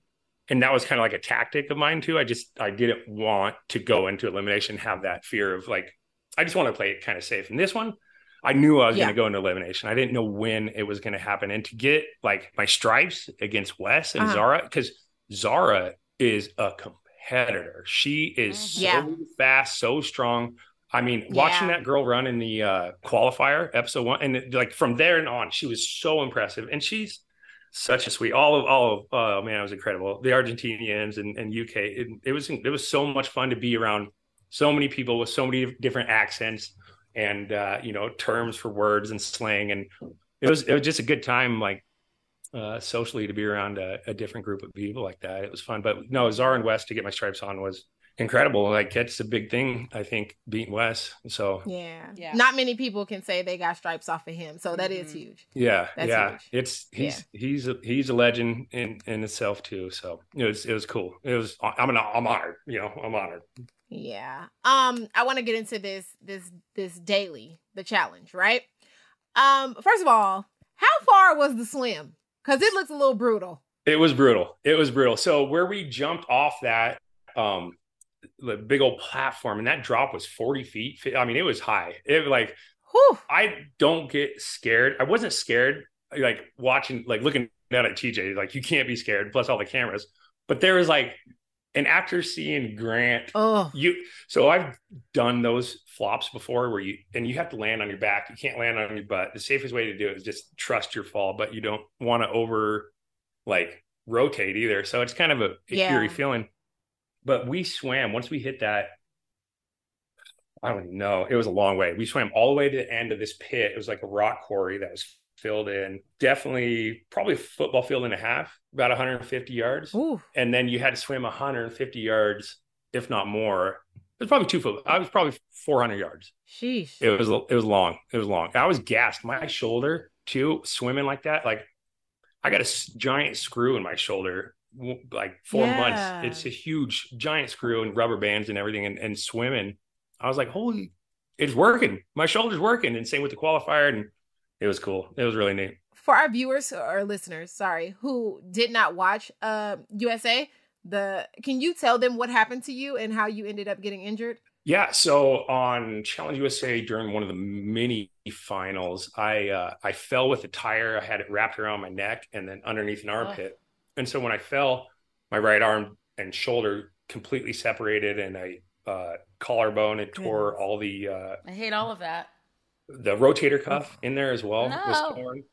and that was kind of like a tactic of mine too. I just I didn't want to go into elimination, have that fear of like I just want to play it kind of safe. And this one, I knew I was Yeah. going to go into elimination. I didn't know when it was going to happen. And to get like my stripes against Wes and Uh-huh. Zara, because Zara is a competitor. She is so fast, so strong. I mean, watching Yeah. that girl run in the uh, qualifier episode one, and it- like from there and on, she was so impressive. And she's such a sweet. All of all of oh man, it was incredible. The Argentinians and, and UK. It, it was it was so much fun to be around so many people with so many different accents and uh, you know terms for words and slang, and it was it was just a good time like uh, socially to be around a, a different group of people like that. It was fun. But no, Zara and Wes to get my stripes on was incredible. Like that's a big thing. I think beating Wes. So Yeah. Yeah. Not many people can say they got stripes off of him. So that is Mhm. huge. Yeah, That's yeah, huge. it's he's he's a, he's a legend in in itself too. So it was it was cool. It was I'm an, I'm honored. You know, I'm honored. Yeah. Um, I want to get into this this this daily, the challenge, right? Um, first of all, how far was the swim? Because it looks a little brutal. It was brutal. It was brutal. So where we jumped off that um the big old platform and that drop was 40 feet. I mean, it was high. It like Whew. I don't get scared. I wasn't scared like watching like looking down at TJ like you can't be scared plus all the cameras. But there was like and after seeing Grant Oh, you so i've done those flops before where you and you have to land on your back you can't land on your butt the safest way to do it is just trust your fall but you don't want to over like rotate either so it's kind of a, Yeah. eerie feeling but we swam once we hit that i don't even know it was a long way we swam all the way to the end of this pit it was like a rock quarry that was filled in definitely probably a football field and a half about 150 yards Ooh. and then you had to swim 150 yards, if not more. It was probably two foot. I was probably 400 yards. Sheesh. It was it was long. It was long. I was gassed. My shoulder too, swimming like that. Like I got a giant screw in my shoulder. Like four Yeah. months. It's a huge giant screw and rubber bands and everything. And, and swimming, I was like, holy, it's working. My shoulder's working. And same with the qualifier. And it was cool. It was really neat. For our viewers or listeners, sorry, who did not watch uh USA, the can you tell them what happened to you and how you ended up getting injured? Yeah, so on Challenge USA during one of the mini finals, I uh, I fell with a tire. I had it wrapped around my neck and then underneath an armpit. And so when I fell, my right arm and shoulder completely separated, and I uh, collarbone and tore all the uh, I hate all of that. the rotator cuff in there as well No. was torn.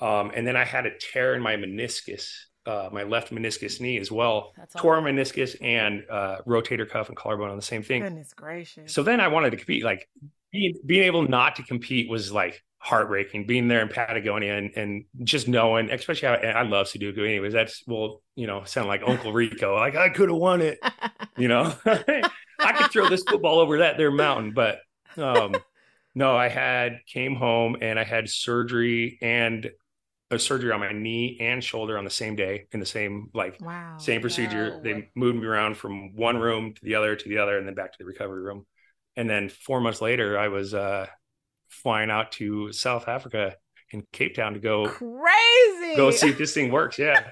Um, and then I had a tear in my meniscus, uh, my left meniscus knee as well. That's Tore awful. meniscus and uh, rotator cuff and collarbone on the same thing. Goodness gracious. So then I wanted to compete. Like being being able not to compete was like heartbreaking. Being there in Patagonia and, and just knowing, especially how, and I love Sudoku. Anyways, that's well, you know, sound like Uncle Rico. Like I could have won it. You know, *laughs* I could throw this football over that there mountain, but um, no, I had came home and I had surgery and a surgery on my knee and shoulder on the same day in the same like wow. same procedure. no. They moved me around from one room to the other to the other, and then back to the recovery room. And then four months later, I was uh, flying out to South Africa in Cape Town to go Crazy. go see if this thing works. Yeah,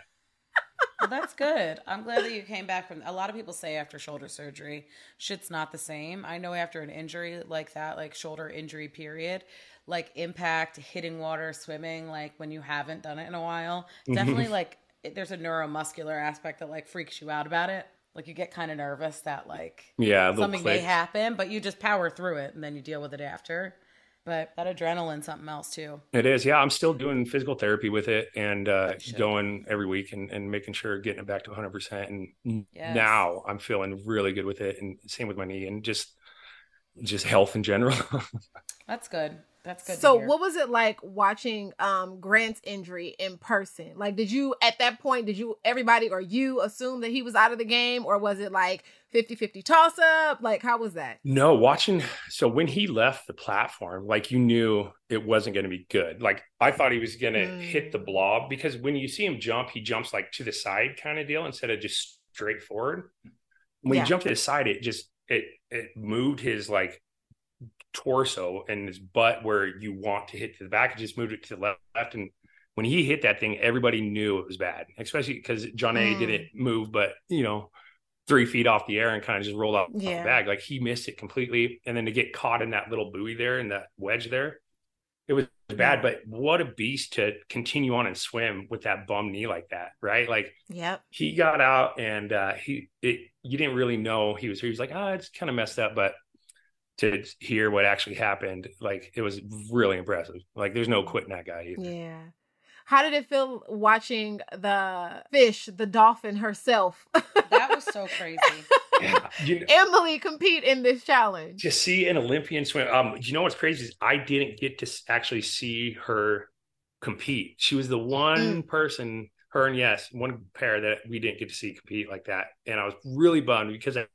*laughs* Well, that's good. I'm glad that you came back from. A lot of people say after shoulder surgery, shit's not the same. I know after an injury like that, like shoulder injury period, like impact, hitting water, swimming, like when you haven't done it in a while, *laughs* definitely like it, there's a neuromuscular aspect that like freaks you out about it. Like you get kind of nervous that like yeah. a little something may happen, but you just power through it and then you deal with it after. But that adrenaline, something else too. It is. Yeah, I'm still doing physical therapy with it and uh, going every week and, and making sure getting it back to 100. percent And Yes. now I'm feeling really good with it, and same with my knee and just just health in general. *laughs* That's good. That's good. So what was it like watching um Grant's injury in person? Like did you at that point did you everybody or you assume that he was out of the game or was it like 50-50 toss up? Like how was that? No, watching. So when he left the platform, like you knew it wasn't going to be good. Like I thought he was going to Mm. hit the blob because when you see him jump, he jumps like to the side kind of deal instead of just straight forward. When Yeah. he jumped to the side, it just it it moved his like torso and his butt where you want to hit to the back. It just moved it to the left. And when he hit that thing, everybody knew it was bad, especially because John A Mm. didn't move, but you know, three feet off the air and kind of just rolled off Yeah. the bag. Like he missed it completely. And then to get caught in that little buoy there and that wedge there, it was bad, but what a beast to continue on and swim with that bum knee like that, right? Like, Yep. he got out and uh, he it you didn't really know he was he was like oh it's kind of messed up but to hear what actually happened like it was really impressive like there's no quitting that guy either. Yeah. How did it feel watching the fish, the dolphin herself, That was so crazy. *laughs* yeah you know, Emily compete in this challenge? to see an olympian swim um you know what's crazy is i didn't get to actually see her compete. She was the one person her and yes one pair that we didn't get to see compete like that. And i was really bummed because I,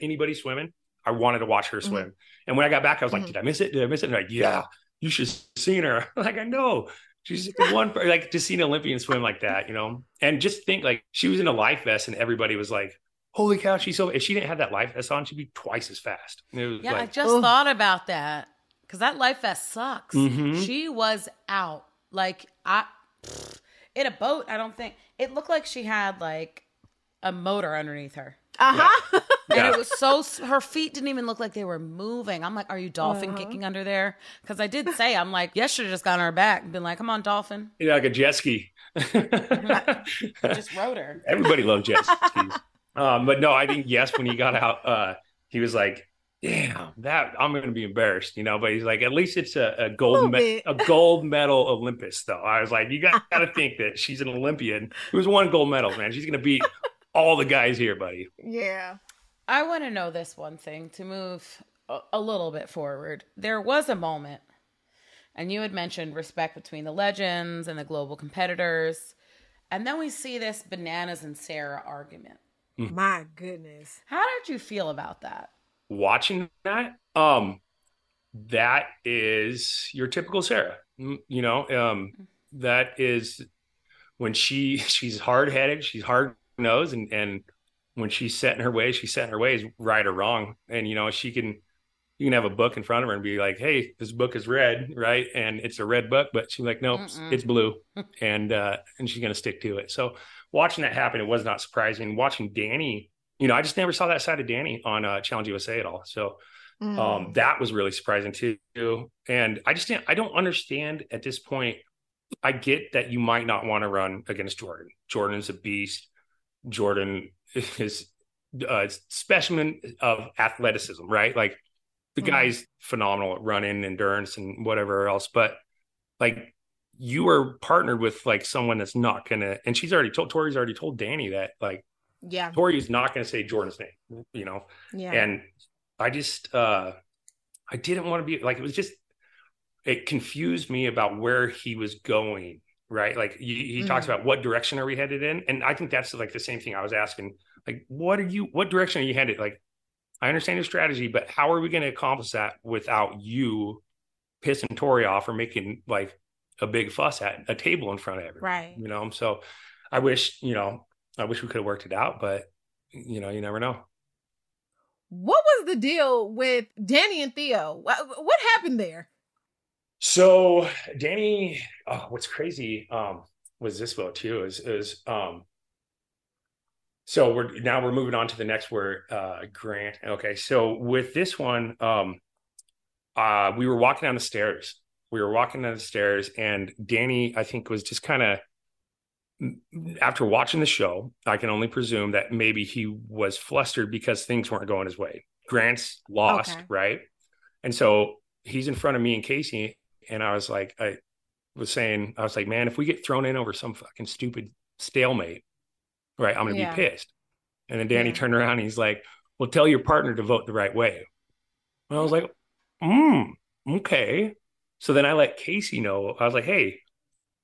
anybody swimming i wanted to watch her swim. And when i got back i was like Mhm. did i miss it? Did i miss it? And they're like yeah you should have seen her. *laughs* Like i know she's the one like to see an olympian swim like that you know and just think like she was in a life vest and everybody was like holy cow she's so if she didn't have that life vest on she'd be twice as fast And it was Yeah, I just Ugh. thought about that because that life vest sucks. Mhm. She was out like I in a boat. I don't think it looked like she had like a motor underneath her, Uh huh. *laughs* and Yeah. it was so. Her feet didn't even look like they were moving. I'm like, are you dolphin Uh-huh. kicking under there? Because I did say, I'm like, Wes, should have just gone on her back and been like, come on, dolphin, Yeah, like a jet ski. *laughs* just rode her. *laughs* Everybody loves jet skis. Um, but no, I think Wes, when he got out, uh, he was like, "Damn, that I'm going to be embarrassed," you know. But he's like, "At least it's a, a gold Little me- a gold medal Olympus, though." I was like, "You got to think that she's an Olympian who's won gold medals, man. She's going to beat all the guys here, buddy." yeah. I want to know this one thing to move a, a little bit forward. There was a moment, and you had mentioned respect between the legends and the global competitors. And then we see this bananas and Sarah argument. My goodness. How did you feel about that? watching that um that is your typical sarah Mm, you know um that is when she *laughs* she's hard-headed she's hard-nosed and and when she's set in her ways she's set in her ways right or wrong. And you know she can you can have a book in front of her and be like hey this book is red right? And it's a red book but she's like nope Mm-mm. it's blue. *laughs* And uh and she's gonna stick to it. So watching that happen it was not surprising. Watching danny you know i just never saw that side of danny on uh challenge usa at all. So Mm. um that was really surprising too. And i just didn't i don't understand at this point i get that you might not want to run against jordan. Jordan's a beast jordan is a specimen of athleticism right like the Mhm. guy's phenomenal at running endurance and whatever else but like you are partnered with like someone that's not gonna and she's already told tori's already told danny that like yeah. tori's not gonna say jordan's name you know Yeah. and i just uh i didn't want to be like it was just it confused me about where he was going right like he, he talks Mhm. about what direction are we headed in and i think that's like the same thing i was asking like what are you what direction are you headed like i understand your strategy but how are we going to accomplish that without you pissing tori off or making like a big fuss at a table in front of everyone right. you know so i wish you know i wish we could have worked it out but you know you never know What was the deal with Danny and Theo? What, what happened there? So Danny, oh, what's crazy um, was this vote too is is um, so we're now we're moving on to the next word, uh, Grant. Okay, so with this one, um, uh, we were walking down the stairs. We were walking down the stairs, and Danny, I think, was just kind of after watching the show. I can only presume that maybe he was flustered because things weren't going his way. Grant's lost, Okay. right? And so he's in front of me and Casey, and I was like, I was saying, I was like, man, if we get thrown in over some fucking stupid stalemate, right, I'm gonna Yeah. be pissed. And then Danny Yeah. turned around and he's like, well, tell your partner to vote the right way. And I was like, hmm, okay. So then I let Casey know. I was like, hey,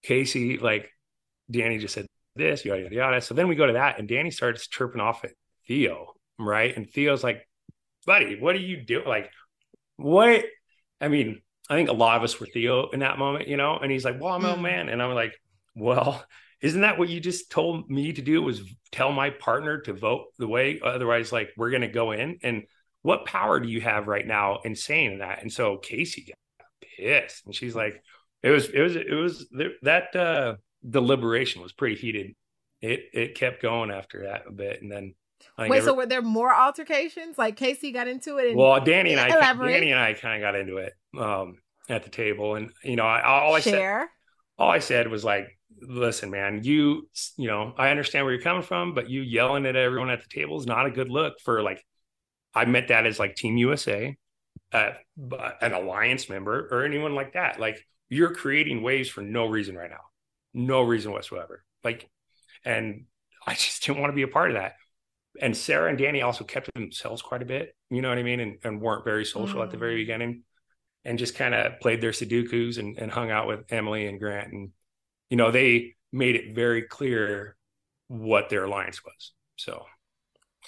Casey, like Danny just said this, yada yada yada. So then we go to that, and Danny starts chirping off at Theo, right? And Theo's like, buddy, what are you doing? Like, what? I mean, I think a lot of us were Theo in that moment, you know. And he's like, well, I'm a Mm. man, and I'm like, well, isn't that what you just told me to do? Was tell my partner to vote the way? Otherwise, like, we're gonna go in. And what power do you have right now in saying that? And so Casey got pissed, and she's like, it was, it was, it was that uh deliberation was pretty heated. It it kept going after that a bit, and then Think Wait, every- so were there more altercations? Like Casey got into it? And, well, Danny and I, Elaborate. Danny and I kind of got into it. Um, at the table, and you know, I, all I Share. said, all I said was like, "Listen, man, you, you know, I understand where you're coming from, but you yelling at everyone at the table is not a good look for like." I meant that as like Team USA, uh, an alliance member, or anyone like that. Like you're creating waves for no reason right now, no reason whatsoever. Like, and I *laughs* just didn't want to be a part of that. And Sarah and Danny also kept themselves quite a bit, you know what I mean, and, and weren't very social mm. at the very mm. beginning, and just kind of played their Sudokus and, and hung out with Emily and Grant, and you know they made it very clear what their alliance was. So,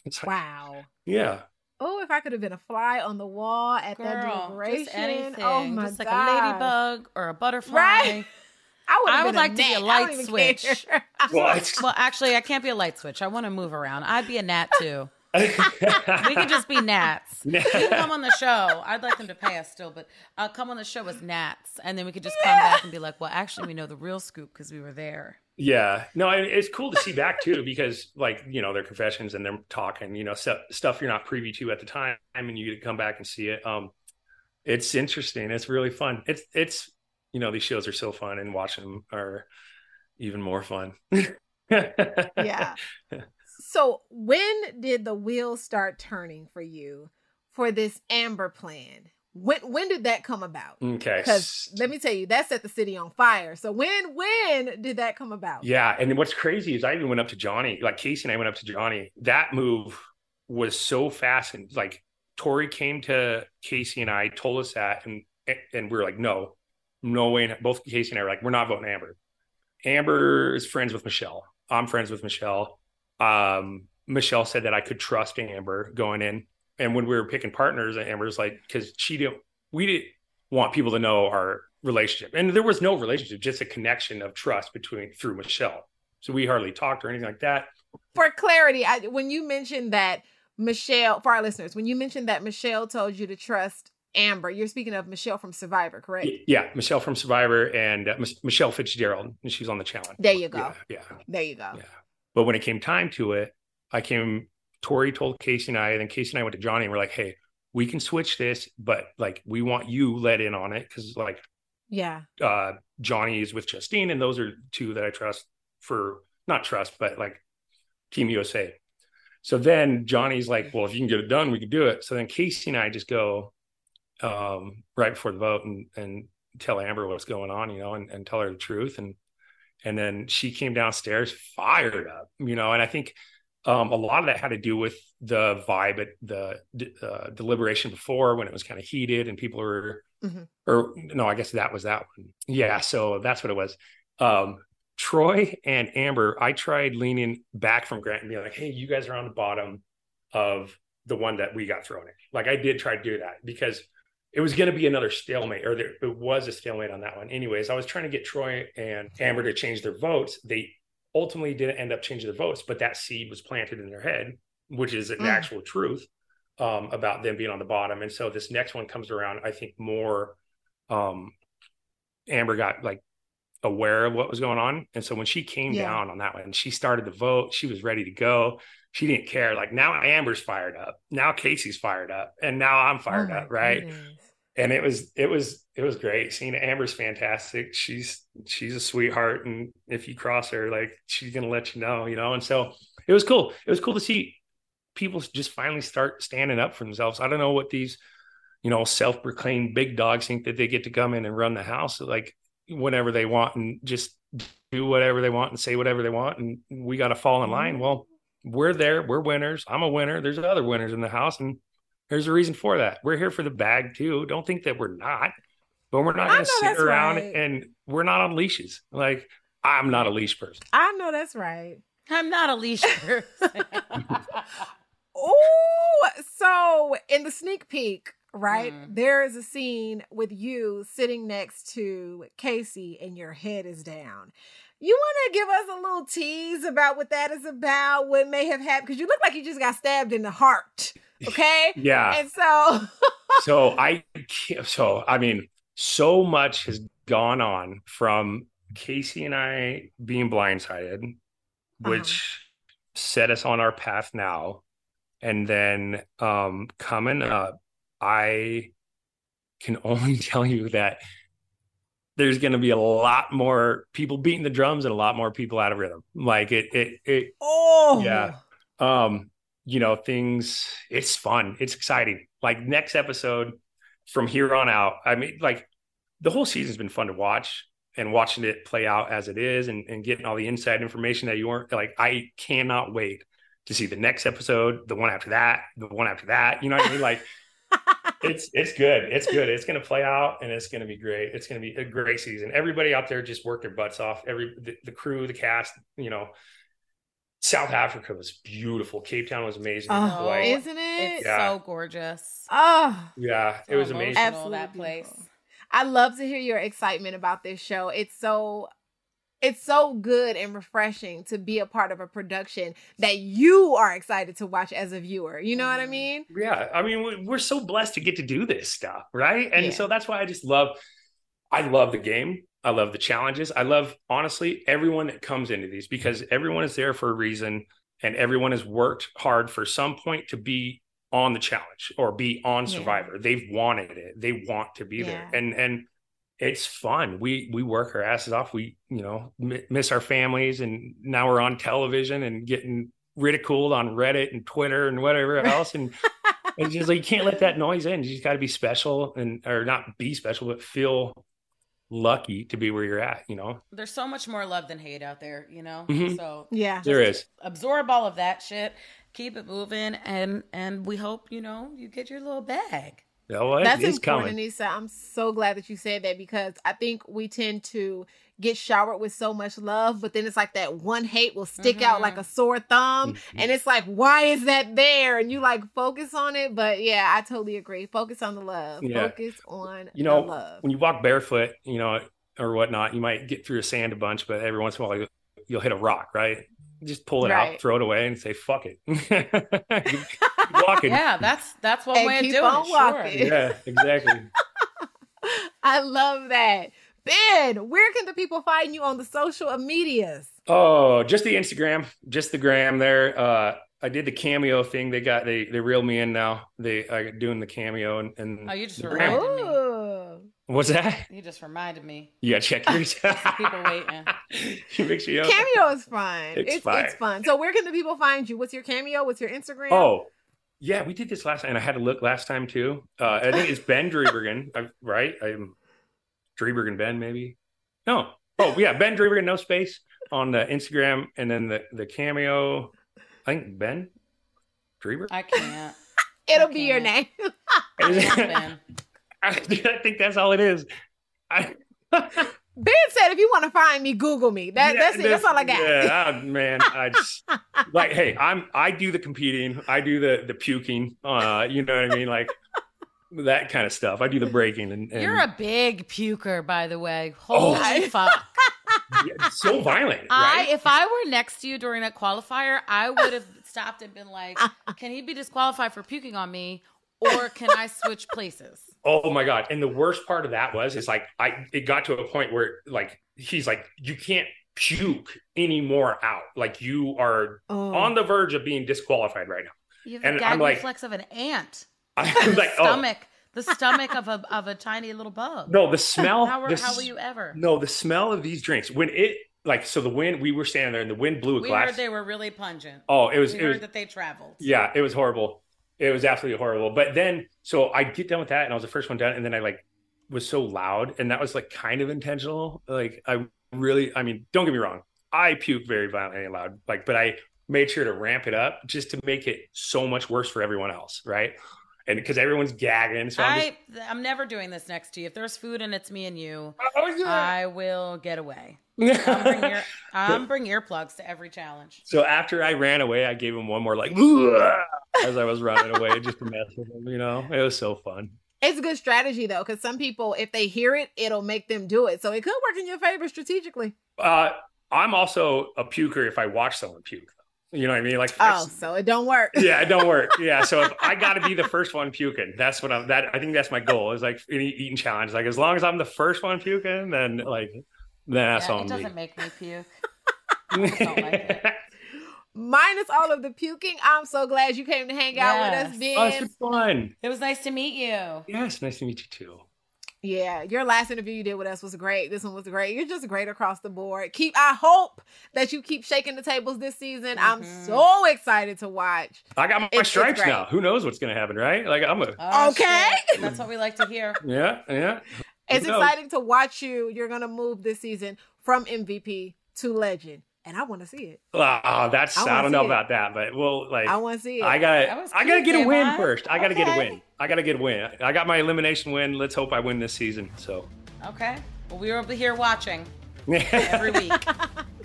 it's like, wow, yeah, Oh, if I could have been a fly on the wall at Girl, that deliberation. Just anything. Oh my just like God. a ladybug or a butterfly. Right? *laughs* I, I would like to be a light switch. *laughs* *laughs* what? Well, actually, I can't be a light switch. I want to move around. I'd be a gnat too. *laughs* we could just be gnats. You can come on the show. I'd like them to pay us still, but I'll come on the show as gnats, and then we could just come back and be like, "Well, actually, we know the real scoop because we were there." Yeah, no, it's cool to see back too because, like, you know, their confessions and them talking, you know, stuff, stuff you're not privy to at the time, and you get to come back and see it. Um, it's interesting. It's really fun. It's it's you know these shows are so fun, and watching them are even more fun. yeah. *laughs* So when did the wheels start turning for you for this Amber plan? when when did that come about? Mm, okay. Because let me tell you, that set the city on fire. So when when did that come about? Yeah, and what's crazy is I even went up to Johnny, like Casey and I went up to Johnny. That move was so fast, and like Tori came to Casey and I, told us that, and and we are like, no, no way. Both Casey and I were like, we're not voting Amber. Amber is friends with Michelle. I'm friends with Michelle. Um, Michelle said that I could trust Amber going in and when we were picking partners, Amber's like, because she didn't, we didn't want people to know our relationship, and there was no relationship, just a connection of trust between through Michelle. So we hardly talked or anything like that. For clarity, I, when you mentioned that Michelle, for our listeners, when you mentioned that Michelle told you to trust Amber, you're speaking of Michelle from Survivor, correct? Yeah, Michelle from Survivor and uh, Michelle Fitzgerald, and she's on the challenge. There you go. Yeah, yeah. There you go. Yeah. But when it came time to it, I came Tori told Casey and I, and then Casey and I went to Johnny and we're like, hey, we can switch this, but like we want you let in on it because like yeah, uh Johnny is with Justine, and those are two that I trust for not trust, but like Team USA. So then Johnny's like, well, if you can get it done, we can do it. So then Casey and I just go um, right before the vote and and tell Amber what's going on, you know, and, and tell her the truth. And and then she came downstairs fired up, you know, and I think um, a lot of that had to do with the vibe at the uh, deliberation before when it was kind of heated and people were, mm-hmm. or no, I guess that was that one. Yeah, so that's what it was. Um, Troy and Amber, I tried leaning back from Grant and being like, "Hey, you guys are on the bottom of the one that we got thrown in." Like I did try to do that because it was going to be another stalemate, or there it was a stalemate on that one. Anyways, I was trying to get Troy and Amber to change their votes. They ultimately didn't end up changing their votes, but that seed was planted in their head, which is an mm. actual truth um, about them being on the bottom. And so this next one comes around, I think more um, Amber got like aware of what was going on. And so when she came yeah. down on that one, she started the vote, she was ready to go. She didn't care. Like now Amber's fired up. Now Casey's fired up. And now I'm oh fired oh up. Right. Goodness and it was it was it was great seeing amber's fantastic she's she's a sweetheart and if you cross her like she's gonna let you know you know and so it was cool it was cool to see people just finally start standing up for themselves i don't know what these you know self-proclaimed big dogs think that they get to come in and run the house like whenever they want and just do whatever they want and say whatever they want and we got to fall in mm-hmm. line well we're there we're winners i'm a winner there's other winners in the house and there's a reason for that. We're here for the bag too. Don't think that we're not, but we're not going to sit around right. and we're not on leashes. Like I'm not a leash person. I know that's right. I'm not a leash *laughs* person. oh, so in the sneak peek, right? Mm. There is a scene with you sitting next to Casey and your head is down. You want to give us a little tease about what that is about, what may have happened? Because you look like you just got stabbed in the heart. *laughs* Okay. yeah. And so. *laughs* so I, so I mean, so much has gone on from Casey and I being blindsided, which uh-huh. set us on our path now. And then um coming up, I can *laughs* only tell you that there's going to be a lot more people beating the drums and a lot more people out of rhythm. Like it, it, it. Oh, Yeah. Um, you know, things. It's fun. It's exciting. Like next episode, from here on out. I mean, like the whole season's been fun to watch and watching it play out as it is and, and getting all the inside information that you weren't like. I cannot wait to see the next episode, the one after that, the one after that. You know what I mean? Like it's it's good. It's good. It's going to play out and it's going to be great. It's going to be a great season. Everybody out there just worked their butts off. Every the, the crew, the cast, you know. South Africa was beautiful. Cape Town was amazing. Oh, Like, isn't it? It's Yeah. so gorgeous. Oh, yeah, it was amazing. emotional, Absolutely that place. beautiful. I love to hear your excitement about this show. It's so it's so good and refreshing to be a part of a production that you are excited to watch as a viewer. You know what I Mhm. mean? Yeah, I mean, we- we're so blessed to get to do this stuff, right? And Yeah. so that's why I just love, I love the game. I love the challenges. I love, honestly, everyone that comes into these because everyone is there for a reason and everyone has worked hard for some point to be on the challenge or be on Yeah. Survivor. They've wanted it. They want to be there. And, and, it's fun. We we work our asses off. We you know m- miss our families, and now we're on television and getting ridiculed on Reddit and Twitter and whatever *laughs* else. And it's just like you can't let that noise in. You just got to be special and or not be special, but feel lucky to be where you're at. You know, There's so much more love than hate out there, you know. Mhm. So Yeah. there is. absorb all of that shit, keep it moving, and and we hope you know you get your little bag. Yeah, well, That's it's important, coming. Aneesa. I'm so glad that you said that because I think we tend to get showered with so much love, but then it's like that one hate will stick out Mhm. like a sore thumb. Mhm. And it's like, why is that there? And you like focus on it. But yeah, I totally agree. Focus on the love. Yeah. Focus on You know, the love. when you walk barefoot, you know, or whatnot, you might get through the sand a bunch, but every once in a while you'll hit a rock, right? Just pull it Right. out, throw it away, and say "fuck it." *laughs* Keep *laughs* walking. Yeah, that's that's one And way of doing on it. walking. Sure. yeah, exactly. *laughs* I love that. Ben, where can the people find you on the social medias? Oh, just the Instagram, just the gram there. Uh, I did the cameo thing. They got they they reeled me in now. They are doing the cameo and, and Oh, you just the reminded gram. me. Ooh. What's that? You just reminded me. You gotta check yours. *laughs* People waiting. *laughs* you make sure you know. Cameo *laughs* is fun. It's It's, fine. it's fun. So where can the people find you? What's your cameo? What's your Instagram? Oh, yeah, we did this last time, and I had to look last time too. Uh, I think it's Ben Driebergen, uh, right? I'm Driebergen Ben, maybe. No. Oh, yeah, Ben Driebergen, no space on the Instagram, and then the the cameo. I think Ben Dreber. I can't. It'll be your can't. name. Ben. I, *laughs* I think that's all it is. I, *laughs* Ben said, if you want to find me, Google me. That, Yeah, that's it. That's all I got. Yeah, ah, man. I just *laughs* like, hey, I'm I do the competing, I do the the puking. Uh, you know what I mean, like that kind of stuff. I do the breaking, and, and You're a big puker, by the way. Oh. Holy fuck! yeah, so violent, I, right? if I were next to you during that qualifier, I would have stopped and been like, "Can he be disqualified for puking on me, or can I switch places?" Oh my god! And the worst part of that was, is like I it got to a point where like he's like, you can't puke anymore out. Like you are Oh. on the verge of being disqualified right now. You have And the I'm gag like- reflex of an ant. *laughs* I'm *laughs* The like, oh stomach, the stomach of a of a tiny little bug. no, the smell. *laughs* How, were, the how will you ever? No, the smell of these drinks when it like so the wind we were standing there and the wind blew a we glass. heard they were really pungent. oh, it was we it heard was that they traveled. yeah, it was horrible. It was absolutely horrible. But then so I get done with that and I was the first one done and then I like was so loud and that was like kind of intentional. Like I really I mean, don't get me wrong. I puke very violently and loud. Like but I made sure to ramp it up just to make it so much worse for everyone else, right? And because everyone's gagging, so I'm just, I I'm never doing this next to you. If there's food and it's me and you, oh. I will get away. I'm bring, ear, *laughs* I'm bring earplugs to every challenge. So after I ran away, I gave him one more like *laughs* as I was running away just to mess with him. You know, it was so fun. It's a good strategy, though, because some people, if they hear it, it'll make them do it. So it could work in your favor strategically. Uh, I'm also a puker if I watch someone puke. You know what I mean? Like, Oh, that's- so it don't work. yeah, it don't work. *laughs* Yeah, so if I got to be the first one puking, that's what I'm. That I think that's my goal. Is like any eating challenge. Like as long as I'm the first one puking, then like then that's Yeah, on it me. doesn't make me puke. *laughs* don't like it. minus all of the puking. I'm so glad you came to hang out with us, Ben. Oh, it's fun. It was nice to meet you. Yes, nice to meet you too. Yeah, your last interview you did with us was great. This one was great. You're just great across the board. Keep I hope that you keep shaking the tables this season. I'm mm-hmm. so excited to watch. I got my It's- it's stripes great. now. Who knows what's gonna happen, right? Like I'm a Oh, Okay. shit. That's what we like to hear. *laughs* yeah, yeah. It's Who knows? exciting to watch you. You're gonna move this season from MVP to legend. And I want to see it. Oh, that's I I, don't know it. about that, but well, like I want to see it. I got was I gotta get a win Da'Vonne. first. I gotta get a win. I gotta get a win. I got my elimination win. Let's hope I win this season. So Okay. Well, we will be here watching all *laughs* every week. *laughs*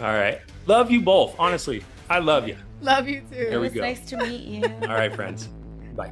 All right, Love you both. Honestly, I love you. Love you too. it we was go. nice to meet you. All right, friends. Bye.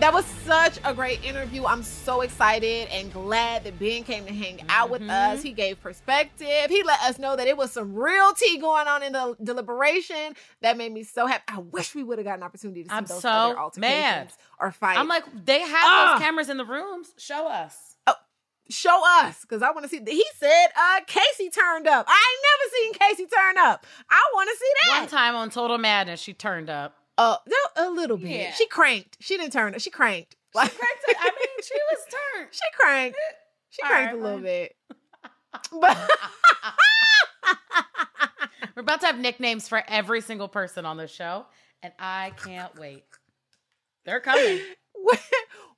That was such a great interview. I'm so excited and glad that Ben came to hang out with us. He gave perspective. He let us know that it was some real tea going on in the deliberation. That made me so happy. I wish we would have got an opportunity to see I'm those so other altercations mad. or fights. I'm like, they have Ah. those cameras in the rooms. Show us. Oh, show us because I want to see. He said, "Uh, Casey turned up. I ain't never seen Casey turn up. I want to see that. One time on Total Madness, she turned up. Uh, no, a little bit. Yeah. She cranked. She didn't turn. She cranked. Like Cranked it. I mean, she *laughs* was turned. she cranked. She cranked right, a little bit. *laughs* But *laughs* We're about to have nicknames for every single person on the show, and I can't wait. They're coming. where,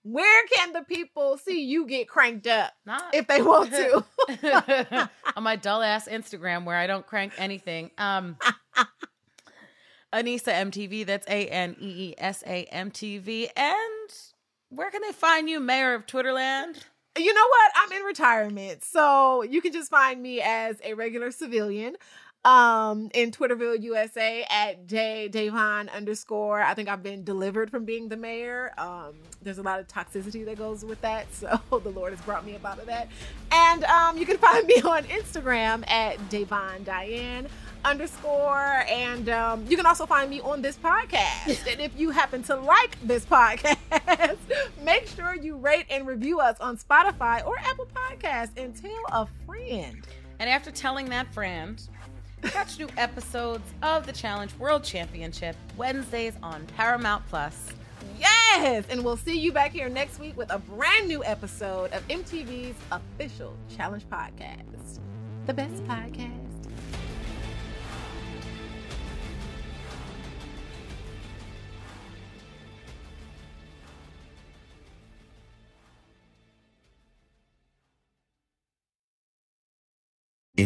where can the people see you get cranked up Not if they want to? on my dull ass Instagram where I don't crank anything. Um Aneesa MTV, that's A N E E S A M T V. And where can they find you, Mayor of Twitterland? you know what? I'm in retirement, so you can just find me as a regular civilian. Um, in Twitterville, USA, at J Davon underscore. I think I've been delivered from being the mayor. Um, there's a lot of toxicity that goes with that, *laughs* so the Lord has brought me up out of that. And um, you can find me on Instagram at Davon Diane underscore and um, you can also find me on this podcast. And if you happen to like this podcast *laughs* make sure you rate and review us on spotify or apple Podcasts and tell a friend. And after telling that friend, catch new episodes of the Challenge World Championship Wednesdays on Paramount Plus. yes! And we'll see you back here next week with a brand new episode of mtv's official challenge podcast. The best podcast